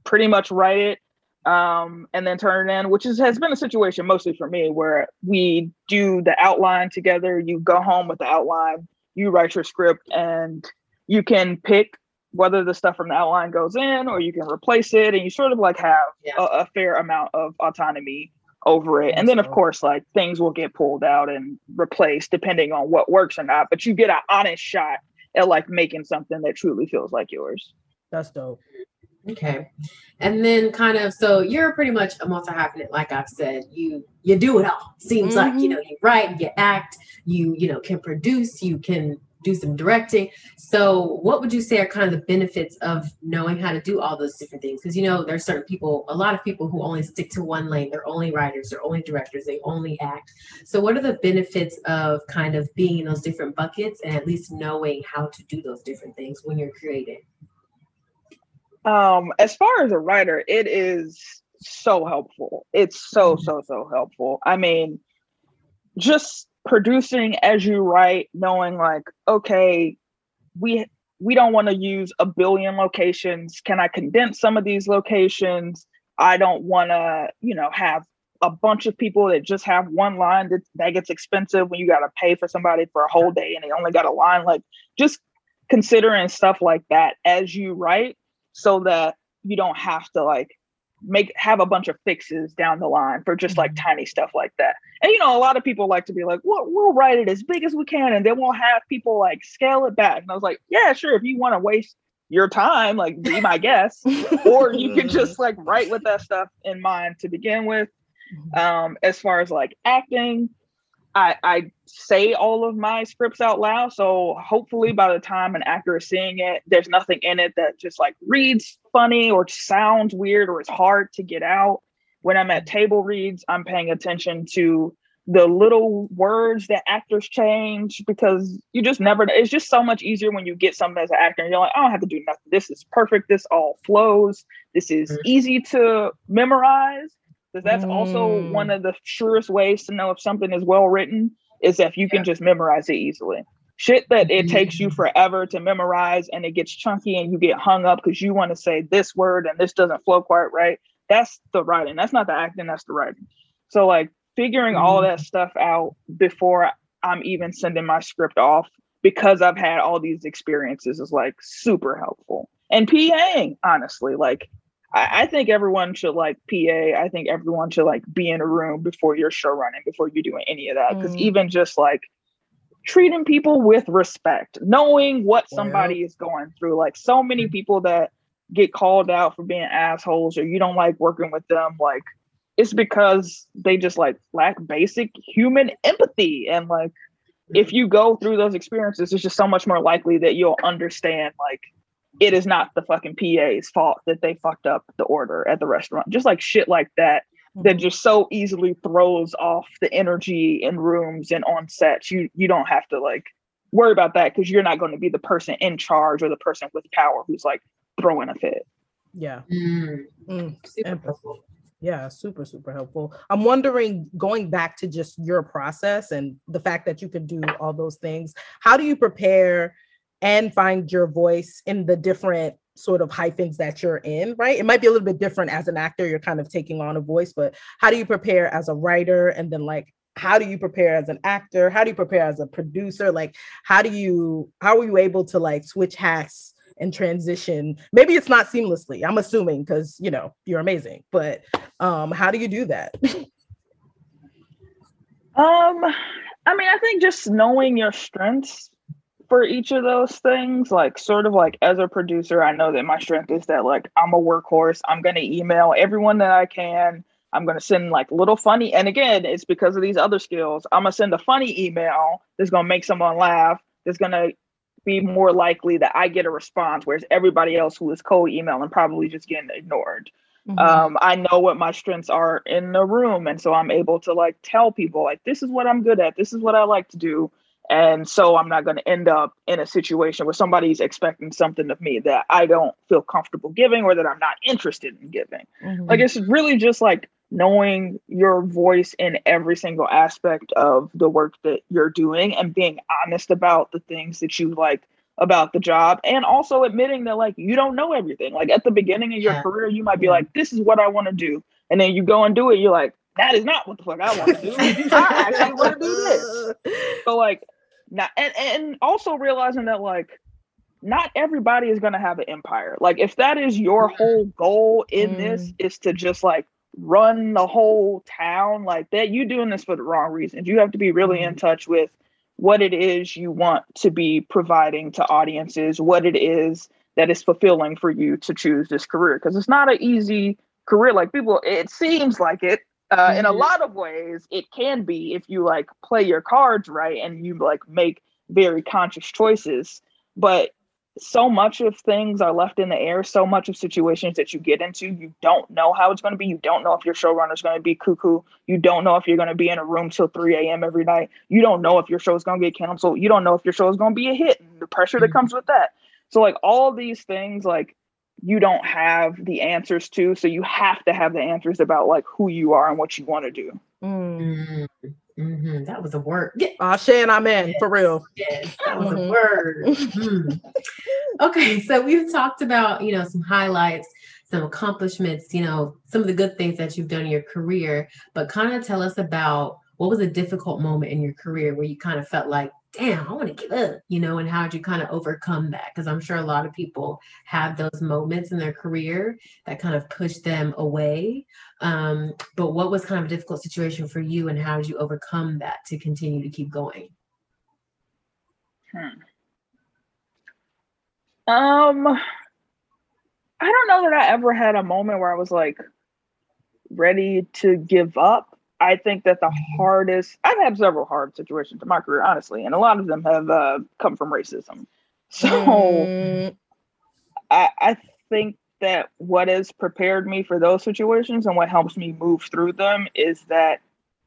pretty much write it um, and then turn it in, which is, has been a situation mostly for me where we do the outline together. You go home with the outline, you write your script, and you can pick whether the stuff from the outline goes in or you can replace it, and you sort of like have yeah. a, a, fair amount of autonomy over it. And then, of course, like things will get pulled out and replaced depending on what works or not. But you get an honest shot at like making something that truly feels like yours. That's dope. Okay. And then kind of so you're pretty much a multi-hyphenate, like I've said. You you do it all. Seems mm-hmm. like you know you write, you act, you you know can produce, you can do some directing. So, what would you say are kind of the benefits of knowing how to do all those different things? Because you know, there's certain people, a lot of people who only stick to one lane. They're only writers, they're only directors, they only act. So, what are the benefits of kind of being in those different buckets and at least knowing how to do those different things when you're creating? Um, as far as a writer, it is so helpful. It's so mm-hmm. so so helpful. I mean, just producing as you write, knowing like, okay, we we don't want to use a billion locations. Can I condense some of these locations? I don't want to, you know, have a bunch of people that just have one line that, that gets expensive when you got to pay for somebody for a whole day and they only got a line. Like just considering stuff like that as you write so that you don't have to like make have a bunch of fixes down the line for just like mm-hmm. tiny stuff like that. And you know, a lot of people like to be like, well, we'll write it as big as we can, and then we'll have people like scale it back. And I was like, yeah, sure. If you want to waste your time, like be my guest, or you can just like write with that stuff in mind to begin with. Mm-hmm. Um, as far as like acting, I, I say all of my scripts out loud. So hopefully by the time an actor is seeing it, there's nothing in it that just like reads funny or sounds weird or it's hard to get out. When I'm at table reads, I'm paying attention to the little words that actors change because you just never it's just so much easier when you get something as an actor and you're like, I don't have to do nothing. This is perfect. This all flows. This is mm-hmm. easy to memorize because that's mm. also one of the surest ways to know if something is well written is if you yeah. can just memorize it easily shit that it takes you mm. forever to memorize and it gets chunky and you get hung up because you want to say this word and this doesn't flow quite right that's the writing that's not the acting that's the writing so like figuring mm. all that stuff out before i'm even sending my script off because i've had all these experiences is like super helpful and paing honestly like I, I think everyone should like PA. I think everyone should like be in a room before you're show running, before you're doing any of that. Because mm. even just like treating people with respect, knowing what somebody is going through. Like so many mm. people that get called out for being assholes or you don't like working with them, like it's because they just like lack basic human empathy. And like if mm. you go through those experiences, it's just so much more likely that you'll understand like it is not the fucking PA's fault that they fucked up the order at the restaurant. Just like shit like that that mm-hmm. just so easily throws off the energy in rooms and on sets. You you don't have to like worry about that because you're not going to be the person in charge or the person with power who's like throwing a fit. Yeah. Mm. Mm. Super yeah, super, super helpful. I'm wondering, going back to just your process and the fact that you could do all those things, how do you prepare and find your voice in the different sort of hyphens that you're in, right? It might be a little bit different as an actor, you're kind of taking on a voice, but how do you prepare as a writer? And then, like, how do you prepare as an actor? How do you prepare as a producer? Like, how do you, how are you able to like switch hats and transition? Maybe it's not seamlessly, I'm assuming, because, you know, you're amazing, but um, how do you do that? um, I mean, I think just knowing your strengths for each of those things. Like, sort of like as a producer, I know that my strength is that like I'm a workhorse. I'm gonna email everyone that I can. I'm gonna send like little funny, and again, it's because of these other skills. I'm gonna send a funny email that's gonna make someone laugh. That's gonna be more likely that I get a response, whereas everybody else who is cold emailing probably just getting ignored. Mm-hmm. Um, I know what my strengths are in the room, and so I'm able to like tell people like this is what I'm good at, this is what I like to do, and so I'm not going to end up in a situation where somebody's expecting something of me that I don't feel comfortable giving or that I'm not interested in giving. Mm-hmm. Like it's really just like knowing your voice in every single aspect of the work that you're doing and being honest about the things that you like about the job and also admitting that like you don't know everything. Like at the beginning of your yeah. career, you might be like, this is what I want to do. And then you go and do it, you're like, that is not what the fuck I want to do. I actually want to do this. So like not and, and also realizing that like not everybody is gonna have an empire. Like if that is your whole goal in mm. this is to just like run the whole town like that, You're doing this for the wrong reasons. You have to be really in touch with what it is you want to be providing to audiences, what it is that is fulfilling for you to choose this career. Because it's not an easy career. Like people, it seems like it. Uh, mm-hmm. In a mm-hmm. lot of ways, it can be if you like play your cards right and you like make very conscious choices. But so much of things are left in the air. So much of situations that you get into, you don't know how it's going to be. You don't know if your showrunner is going to be cuckoo. You don't know if you're going to be in a room till 3 a.m. every night. You don't know if your show is going to get canceled. You don't know if your show is going to be a hit and the pressure that mm-hmm. comes with that. So, like, all these things, like, you don't have the answers to. So, you have to have the answers about, like, who you are and what you want to do. Mm. Mm-hmm. That was a word. Yeah. Uh, Shan, I'm in yes. for real. Yes, that was mm-hmm. a word. Mm-hmm. okay, so we've talked about you know some highlights, some accomplishments, you know some of the good things that you've done in your career. But kind of tell us about what was a difficult moment in your career where you kind of felt like damn, I want to give up, you know, and how did you kind of overcome that? Because I'm sure a lot of people have those moments in their career that kind of push them away. Um, but what was kind of a difficult situation for you, and how did you overcome that to continue to keep going? Hmm. Um, I don't know that I ever had a moment where I was like ready to give up. I think that the hardest, I've had several hard situations in my career, honestly, and a lot of them have uh, come from racism. So mm. I, I think that what has prepared me for those situations and what helps me move through them is that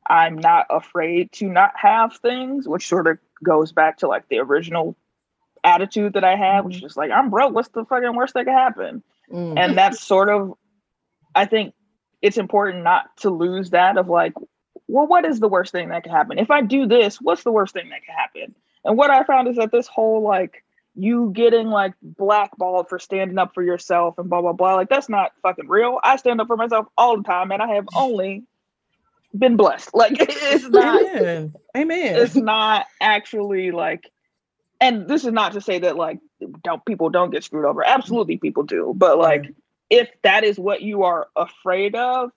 I'm not afraid to not have things, which sort of goes back to like the original attitude that I had, which mm-hmm. is like, I'm broke. What's the fucking worst that could happen? Mm. And that's sort of, I think, it's important not to lose that of like, well, what is the worst thing that could happen? If I do this, what's the worst thing that could happen? And what I found is that this whole like you getting like blackballed for standing up for yourself and blah blah blah, like that's not fucking real. I stand up for myself all the time, and I have only been blessed. Like it's not. Amen. Amen. It's not actually like, and this is not to say that like don't people don't get screwed over. Absolutely, people do. But like if that is what you are afraid of,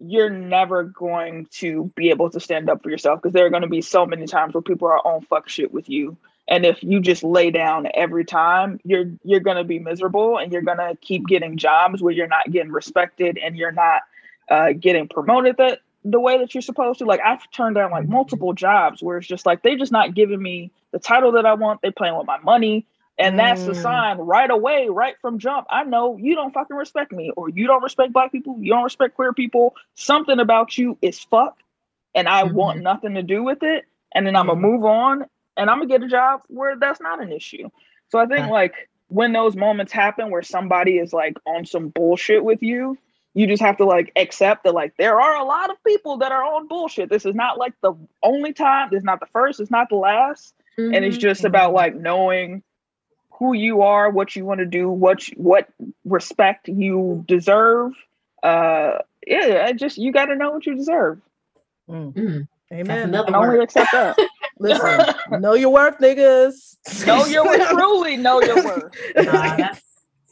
you're never going to be able to stand up for yourself because there are going to be so many times where people are on fuck shit with you. And if you just lay down every time, you're you're gonna be miserable and you're gonna keep getting jobs where you're not getting respected and you're not uh, getting promoted that the way that you're supposed to. Like I've turned down like multiple jobs where it's just like they're just not giving me the title that I want. They're playing with my money. And that's the mm. sign right away, right from jump. I know you don't fucking respect me, or you don't respect black people, you don't respect queer people. Something about you is fuck, and I mm-hmm. want nothing to do with it. And then I'm gonna move on and I'm gonna get a job where that's not an issue. So I think like when those moments happen where somebody is like on some bullshit with you, you just have to like accept that like there are a lot of people that are on bullshit. This is not like the only time, this is not the first, it's not the last. Mm-hmm. And it's mm-hmm. just about like knowing who you are, what you want to do, what you, what respect you deserve. Uh, yeah, just you got to know what you deserve. Mm. Mm. Amen. And only accept that. Listen, know your worth, niggas. Know your worth. Truly know your worth. Nah, that's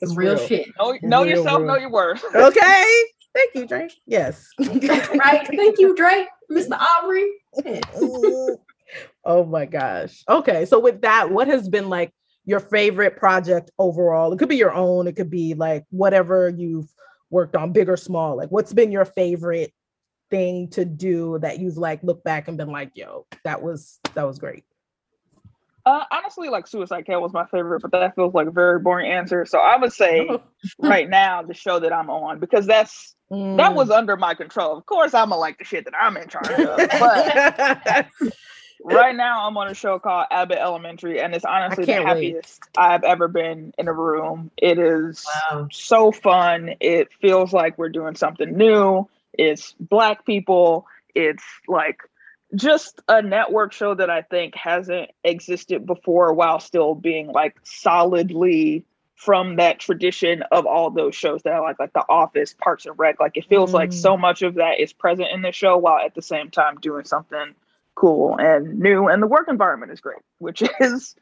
some real, real, shit. Know, know real, yourself. Real. Know your worth. Okay. Thank you, Drake. Yes. right. Thank you, Drake. Mr. Aubrey. oh my gosh. Okay. So with that, what has been like your favorite project overall. It could be your own, it could be like whatever you've worked on, big or small. Like what's been your favorite thing to do that you've like looked back and been like, yo, that was that was great? Uh, honestly, like Suicide Kale was my favorite, but that feels like a very boring answer. So I would say right now the show that I'm on because that's mm. that was under my control. Of course, I'm gonna like the shit that I'm in charge of, but right now I'm on a show called Abbott Elementary, and it's honestly the happiest wait. I've ever been in a room. It is wow. so fun. It feels like we're doing something new. It's black people. It's like just a network show that I think hasn't existed before while still being like solidly from that tradition of all those shows that I like, like The Office, Parks and Rec. Like it feels mm. like so much of that is present in the show while at the same time doing something cool and new. And the work environment is great, which is,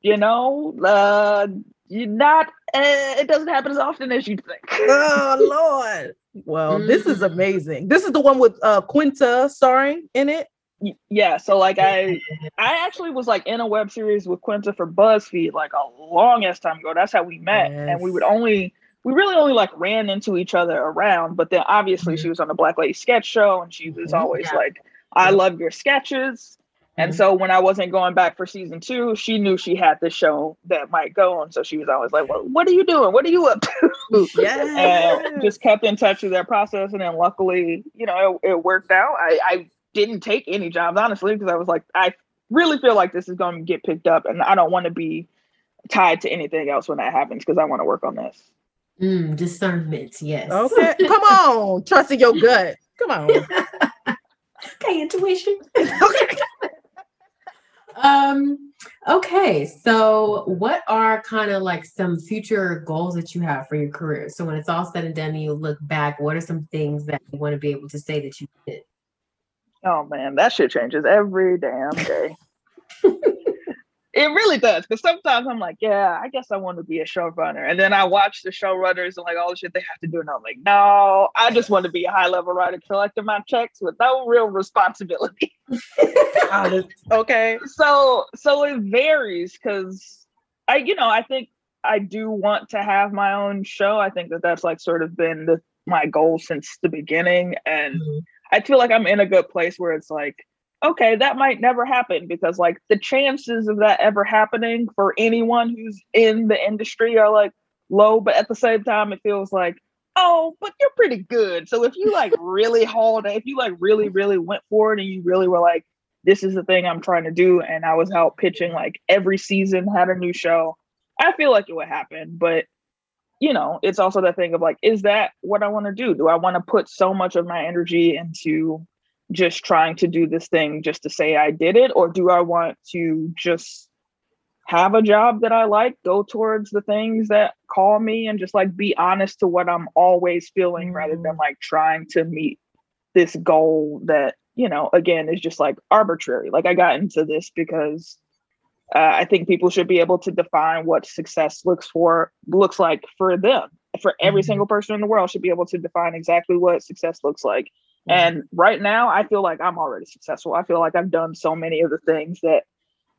you know, uh, not uh, it doesn't happen as often as you'd think. oh Lord. Well, mm. this is mm. amazing. This is the one with uh Quinta starring in it yeah so like i i actually was like in a web series with quinta for buzzfeed like a long ass time ago that's how we met yes. and we would only we really only like ran into each other around but then obviously mm-hmm. she was on the black lady sketch show and she was mm-hmm. always yeah. like i love your sketches and mm-hmm. so when i wasn't going back for season two she knew she had this show that might go and so she was always like well what are you doing what are you up to yes. and just kept in touch with that process and then luckily you know it, it worked out I, I didn't take any jobs honestly because I was like, I really feel like this is going to get picked up, and I don't want to be tied to anything else when that happens because I want to work on this. Mm, discernment, yes. Okay, come on, trusting your gut. Come on. okay, intuition. okay. um. Okay, so what are kind of like some future goals that you have for your career? So when it's all said and done, and you look back, what are some things that you want to be able to say that you did? Oh man, that shit changes every damn day. it really does. Because sometimes I'm like, yeah, I guess I want to be a showrunner. And then I watch the showrunners and like all the shit they have to do. And I'm like, no, I just want to be a high level writer collecting my checks with no real responsibility. okay. So so it varies because I, you know, I think I do want to have my own show. I think that that's like sort of been the my goal since the beginning. And mm-hmm I feel like I'm in a good place where it's like, okay, that might never happen because like the chances of that ever happening for anyone who's in the industry are like low, but at the same time, it feels like, oh, but you're pretty good. So if you like really hauled, if you like really, really went for it and you really were like, this is the thing I'm trying to do, and I was out pitching like every season, had a new show, I feel like it would happen. But you know, it's also that thing of like, is that what I want to do? Do I want to put so much of my energy into just trying to do this thing just to say I did it? Or do I want to just have a job that I like, go towards the things that call me and just like be honest to what I'm always feeling mm-hmm. rather than mm-hmm. like trying to meet this goal that, you know, again, is just like arbitrary. Like I got into this because uh, I think people should be able to define what success looks for looks like for them. For every mm-hmm. single person in the world should be able to define exactly what success looks like. Mm-hmm. And right now, I feel like I'm already successful. I feel like I've done so many of the things that,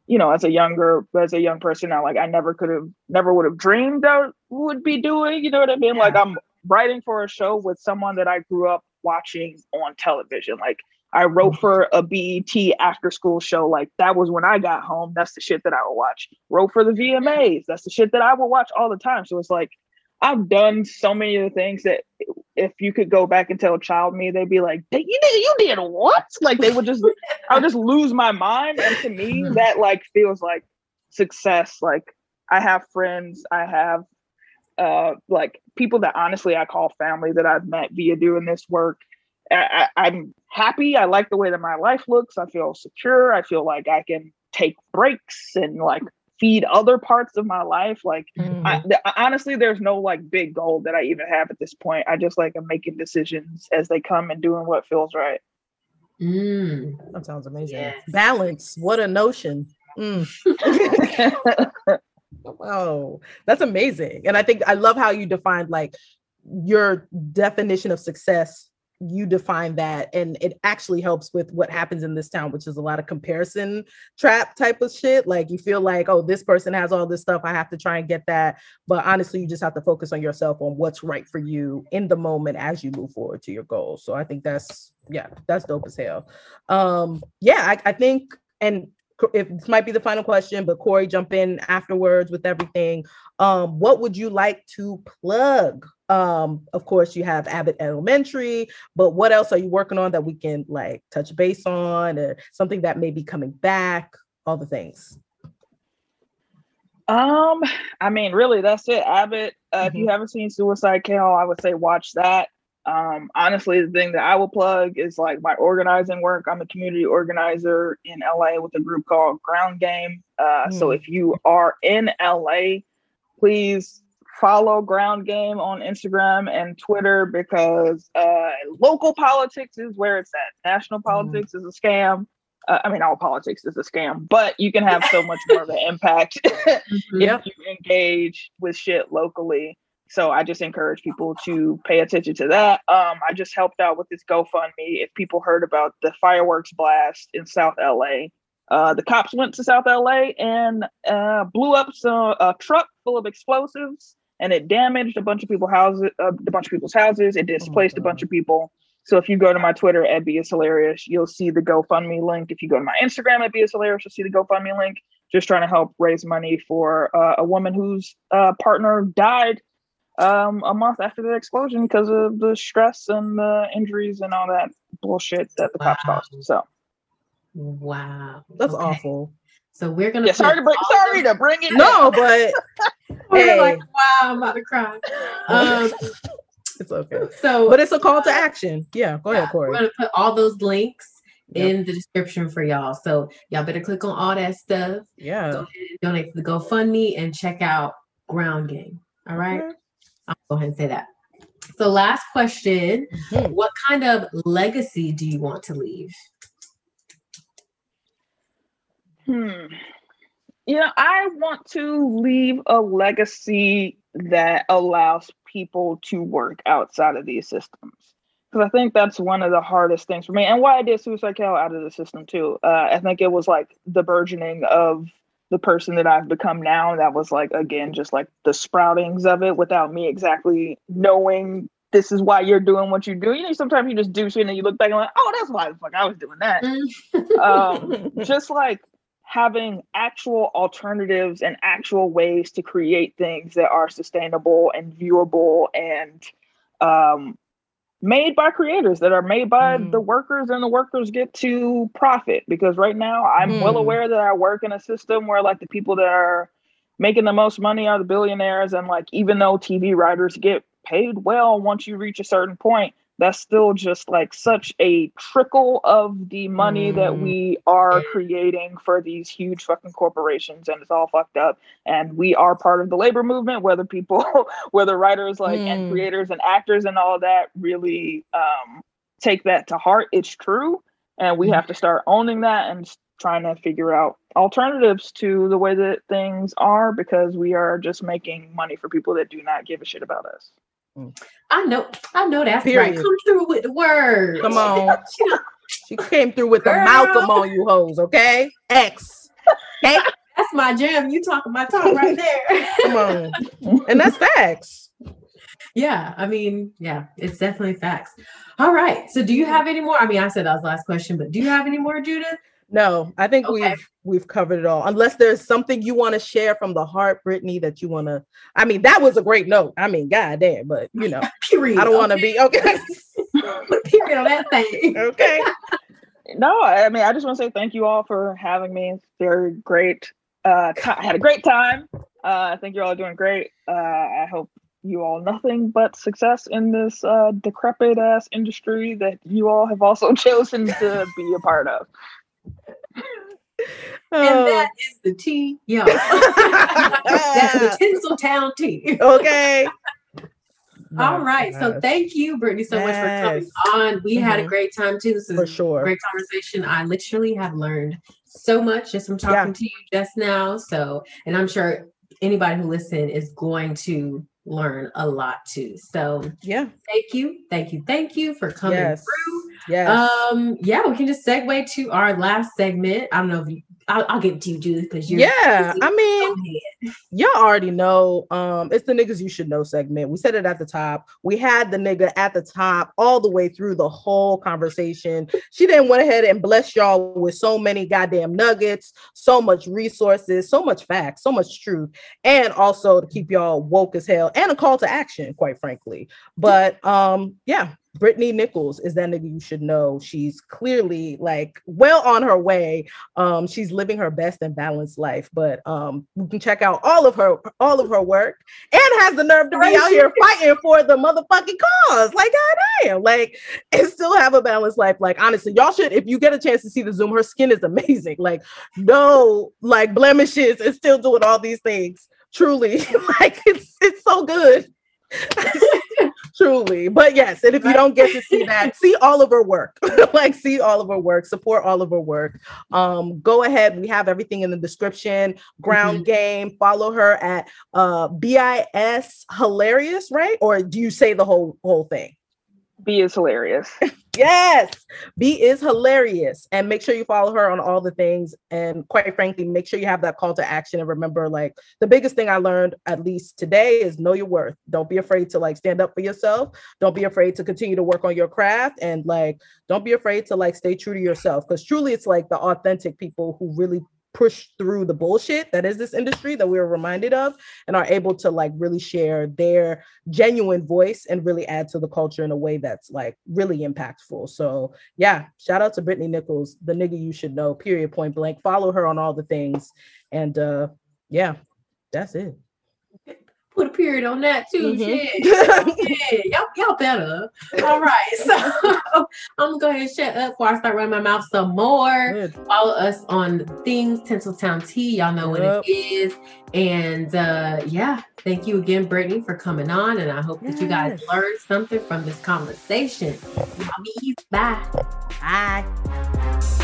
you know, as a younger as a young person now, like I never could have, never would have dreamed I would be doing. You know what I mean? Yeah. Like I'm writing for a show with someone that I grew up watching on television. Like I wrote mm-hmm. for a BET after school show. Like that was when I got home. That's the shit that I would watch. Wrote for the VMAs. That's the shit that I would watch all the time. So it's like I've done so many of the things that if you could go back and tell a child me, they'd be like, "You did, you did what?" Like they would just, I would just lose my mind. And to me, mm-hmm. that like feels like success. Like I have friends, I have uh like people that honestly I call family that I've met via doing this work i I, am happy. I like the way that my life looks. I feel secure. I feel like I can take breaks and like feed other parts of my life. Like, mm-hmm. I, th- honestly, there's no like big goal that I even have at this point. I just like am making decisions as they come and doing what feels right. Mm. That sounds amazing. Yes. Balance. What a notion. Mm. oh, that's amazing. And I think I love how you defined like your definition of success you define that and it actually helps with what happens in this town which is a lot of comparison trap type of shit like you feel like oh this person has all this stuff i have to try and get that but honestly you just have to focus on yourself on what's right for you in the moment as you move forward to your goals so i think that's yeah, that's dope as hell. Um, yeah, I, I think, and if this might be the final question, but Corey, jump in afterwards with everything. Um, what would you like to plug? Um, of course, you have Abbott Elementary, but what else are you working on that we can like touch base on, or something that may be coming back? All the things. Um, I mean, really, that's it. Abbott. Uh, mm-hmm. If you mm-hmm. haven't seen Suicide Kale, I would say watch that. Um, honestly, the thing that I will plug is like my organizing work. I'm a community organizer in LA with a group called Ground Game. Uh, mm. So if you are in LA, please follow Ground Game on Instagram and Twitter because uh, local politics is where it's at. National mm-hmm. politics mm. is a scam. Uh, I mean, all politics is a scam, but you can have so much more of an impact mm-hmm. if you engage with shit locally. So I just encourage people to pay attention to that. Um, I just helped out with this GoFundMe. If people heard about the fireworks blast in South LA, uh, the cops went to South LA and uh, blew up some, a truck full of explosives, and it damaged a bunch of people houses, uh, a bunch of people's houses. It oh displaced oh a bunch of people. So if you go to my Twitter at Be is hilarious, you'll see the GoFundMe link. If you go to my Instagram at Be is hilarious, you'll see the GoFundMe link. Just trying to help raise money for uh, a woman whose uh, partner died um, a month after the explosion because of the stress and the injuries and all that bullshit that the wow. cops caused. So, wow, that's okay. awful. So we're gonna. Yeah, sorry to bring. Sorry to bring it. No, but we're like, wow, I'm about to cry. Um, it's okay. So, but it's a call to action. Yeah, go yeah, ahead, Corey. We're gonna put all those links Yep. in the description for y'all. So y'all better click on all that stuff. Yeah. Go ahead donate to the GoFundMe and check out Ground Game. All right. Okay. I'll go ahead and say that. So, last question mm-hmm. What kind of legacy do you want to leave? Hmm. You know, I want to leave a legacy that allows people to work outside of these systems. Because I think that's one of the hardest things for me, and why I did Suicide Kale out of the system too. Uh, I think it was like the burgeoning of the person that I've become now. That was like again just like the sproutings of it without me exactly knowing this is why you're doing what you do. You know, sometimes you just do shit and you look back and like, oh, that's why the fuck I was doing that. Mm. um, just like having actual alternatives and actual ways to create things that are sustainable and viewable and um, made by creators that are made by mm. the workers and the workers get to profit because right now i'm mm. well aware that i work in a system where like the people that are making the most money are the billionaires and like even though tv writers get paid well once you reach a certain point that's still just like such a trickle of the money mm. that we are creating for these huge fucking corporations and it's all fucked up and we are part of the labor movement whether people whether writers like mm. and creators and actors and all that really um, take that to heart it's true and we mm. have to start owning that and trying to figure out alternatives to the way that things are because we are just making money for people that do not give a shit about us I know, I know that's Period. right. Come through with the words. Come on. she came through with Girl. the Malcolm on you hoes, okay? X. Okay. That's my jam. You talking my talk right there. Come on. And that's facts. Yeah, I mean, yeah, it's definitely facts. All right. So do you have any more? I mean, I said that was the last question, but do you have any more, Judith? No, I think okay. we've we've covered it all. Unless there's something you want to share from the heart, Brittany, that you want to. I mean, that was a great note. I mean, goddamn, but you know, period. I don't want to be okay. period on that thing. Okay. no, I mean, I just want to say thank you all for having me. It's very great. Uh, t- I had a great time. Uh, I think you're all doing great. Uh, I hope you all nothing but success in this uh, decrepit ass industry that you all have also chosen to be a part of. And that is oh. is the tea, yeah. That's the Tinseltown tea. Okay. All right. So thank you, Brittany, so yes. much for coming on. We mm-hmm. had a mm-hmm. great time too. This is for sure. great conversation. I literally have learned so much just from talking yeah. to you just now. So, and I'm sure anybody who listened is going to learn a lot too. So yeah, thank you, thank you, thank you for coming yes. through. Yes. Um, yeah, we can just segue to our last segment. I don't know if you I'll, I'll get to you, Julie, because you're yeah. I mean, y'all already know. Um, it's the niggas you should know segment. We said it at the top. We had the nigga at the top all the way through the whole conversation. She then went ahead and blessed y'all with so many goddamn nuggets, so much resources, so much facts, so much truth, and also to keep y'all woke as hell and a call to action, quite frankly. But um, yeah, Brittany Nichols is that nigga you should know. She's clearly like well on her way. Um, she's living her best and balanced life. But um, you can check out all of her all of her work and has the nerve to be out here fighting for the motherfucking cause. Like damn, like and still have a balanced life. Like honestly, y'all should if you get a chance to see the Zoom, her skin is amazing. Like no like blemishes and still doing all these things. Truly, like it's it's so good. Truly. But yes, and if you don't get to see that, see all of her work. like see all of her work, support all of her work. Um, go ahead. We have everything in the description. Ground mm-hmm. game. Follow her at uh BIS hilarious, right? Or do you say the whole whole thing? B is hilarious. yes, B is hilarious. And make sure you follow her on all the things. And quite frankly, make sure you have that call to action. And remember, like the biggest thing I learned, at least today, is know your worth. Don't be afraid to like stand up for yourself. Don't be afraid to continue to work on your craft. And like, don't be afraid to like stay true to yourself. Because truly, it's like the authentic people who really push through the bullshit that is this industry that we are reminded of and are able to like really share their genuine voice and really add to the culture in a way that's like really impactful. So yeah, shout out to Brittany Nichols, the nigga you should know, period point blank. Follow her on all the things. And uh yeah, that's it put a period on that too. Mm-hmm. yeah, y'all, y'all better. All right, so I'm gonna go ahead and shut up before I start running my mouth some more. Good. Follow us on things Tinseltown Tea. Y'all know yep. what it is. And uh, yeah, thank you again, Brittany, for coming on. And I hope yes. that you guys learned something from this conversation. Bye. Bye.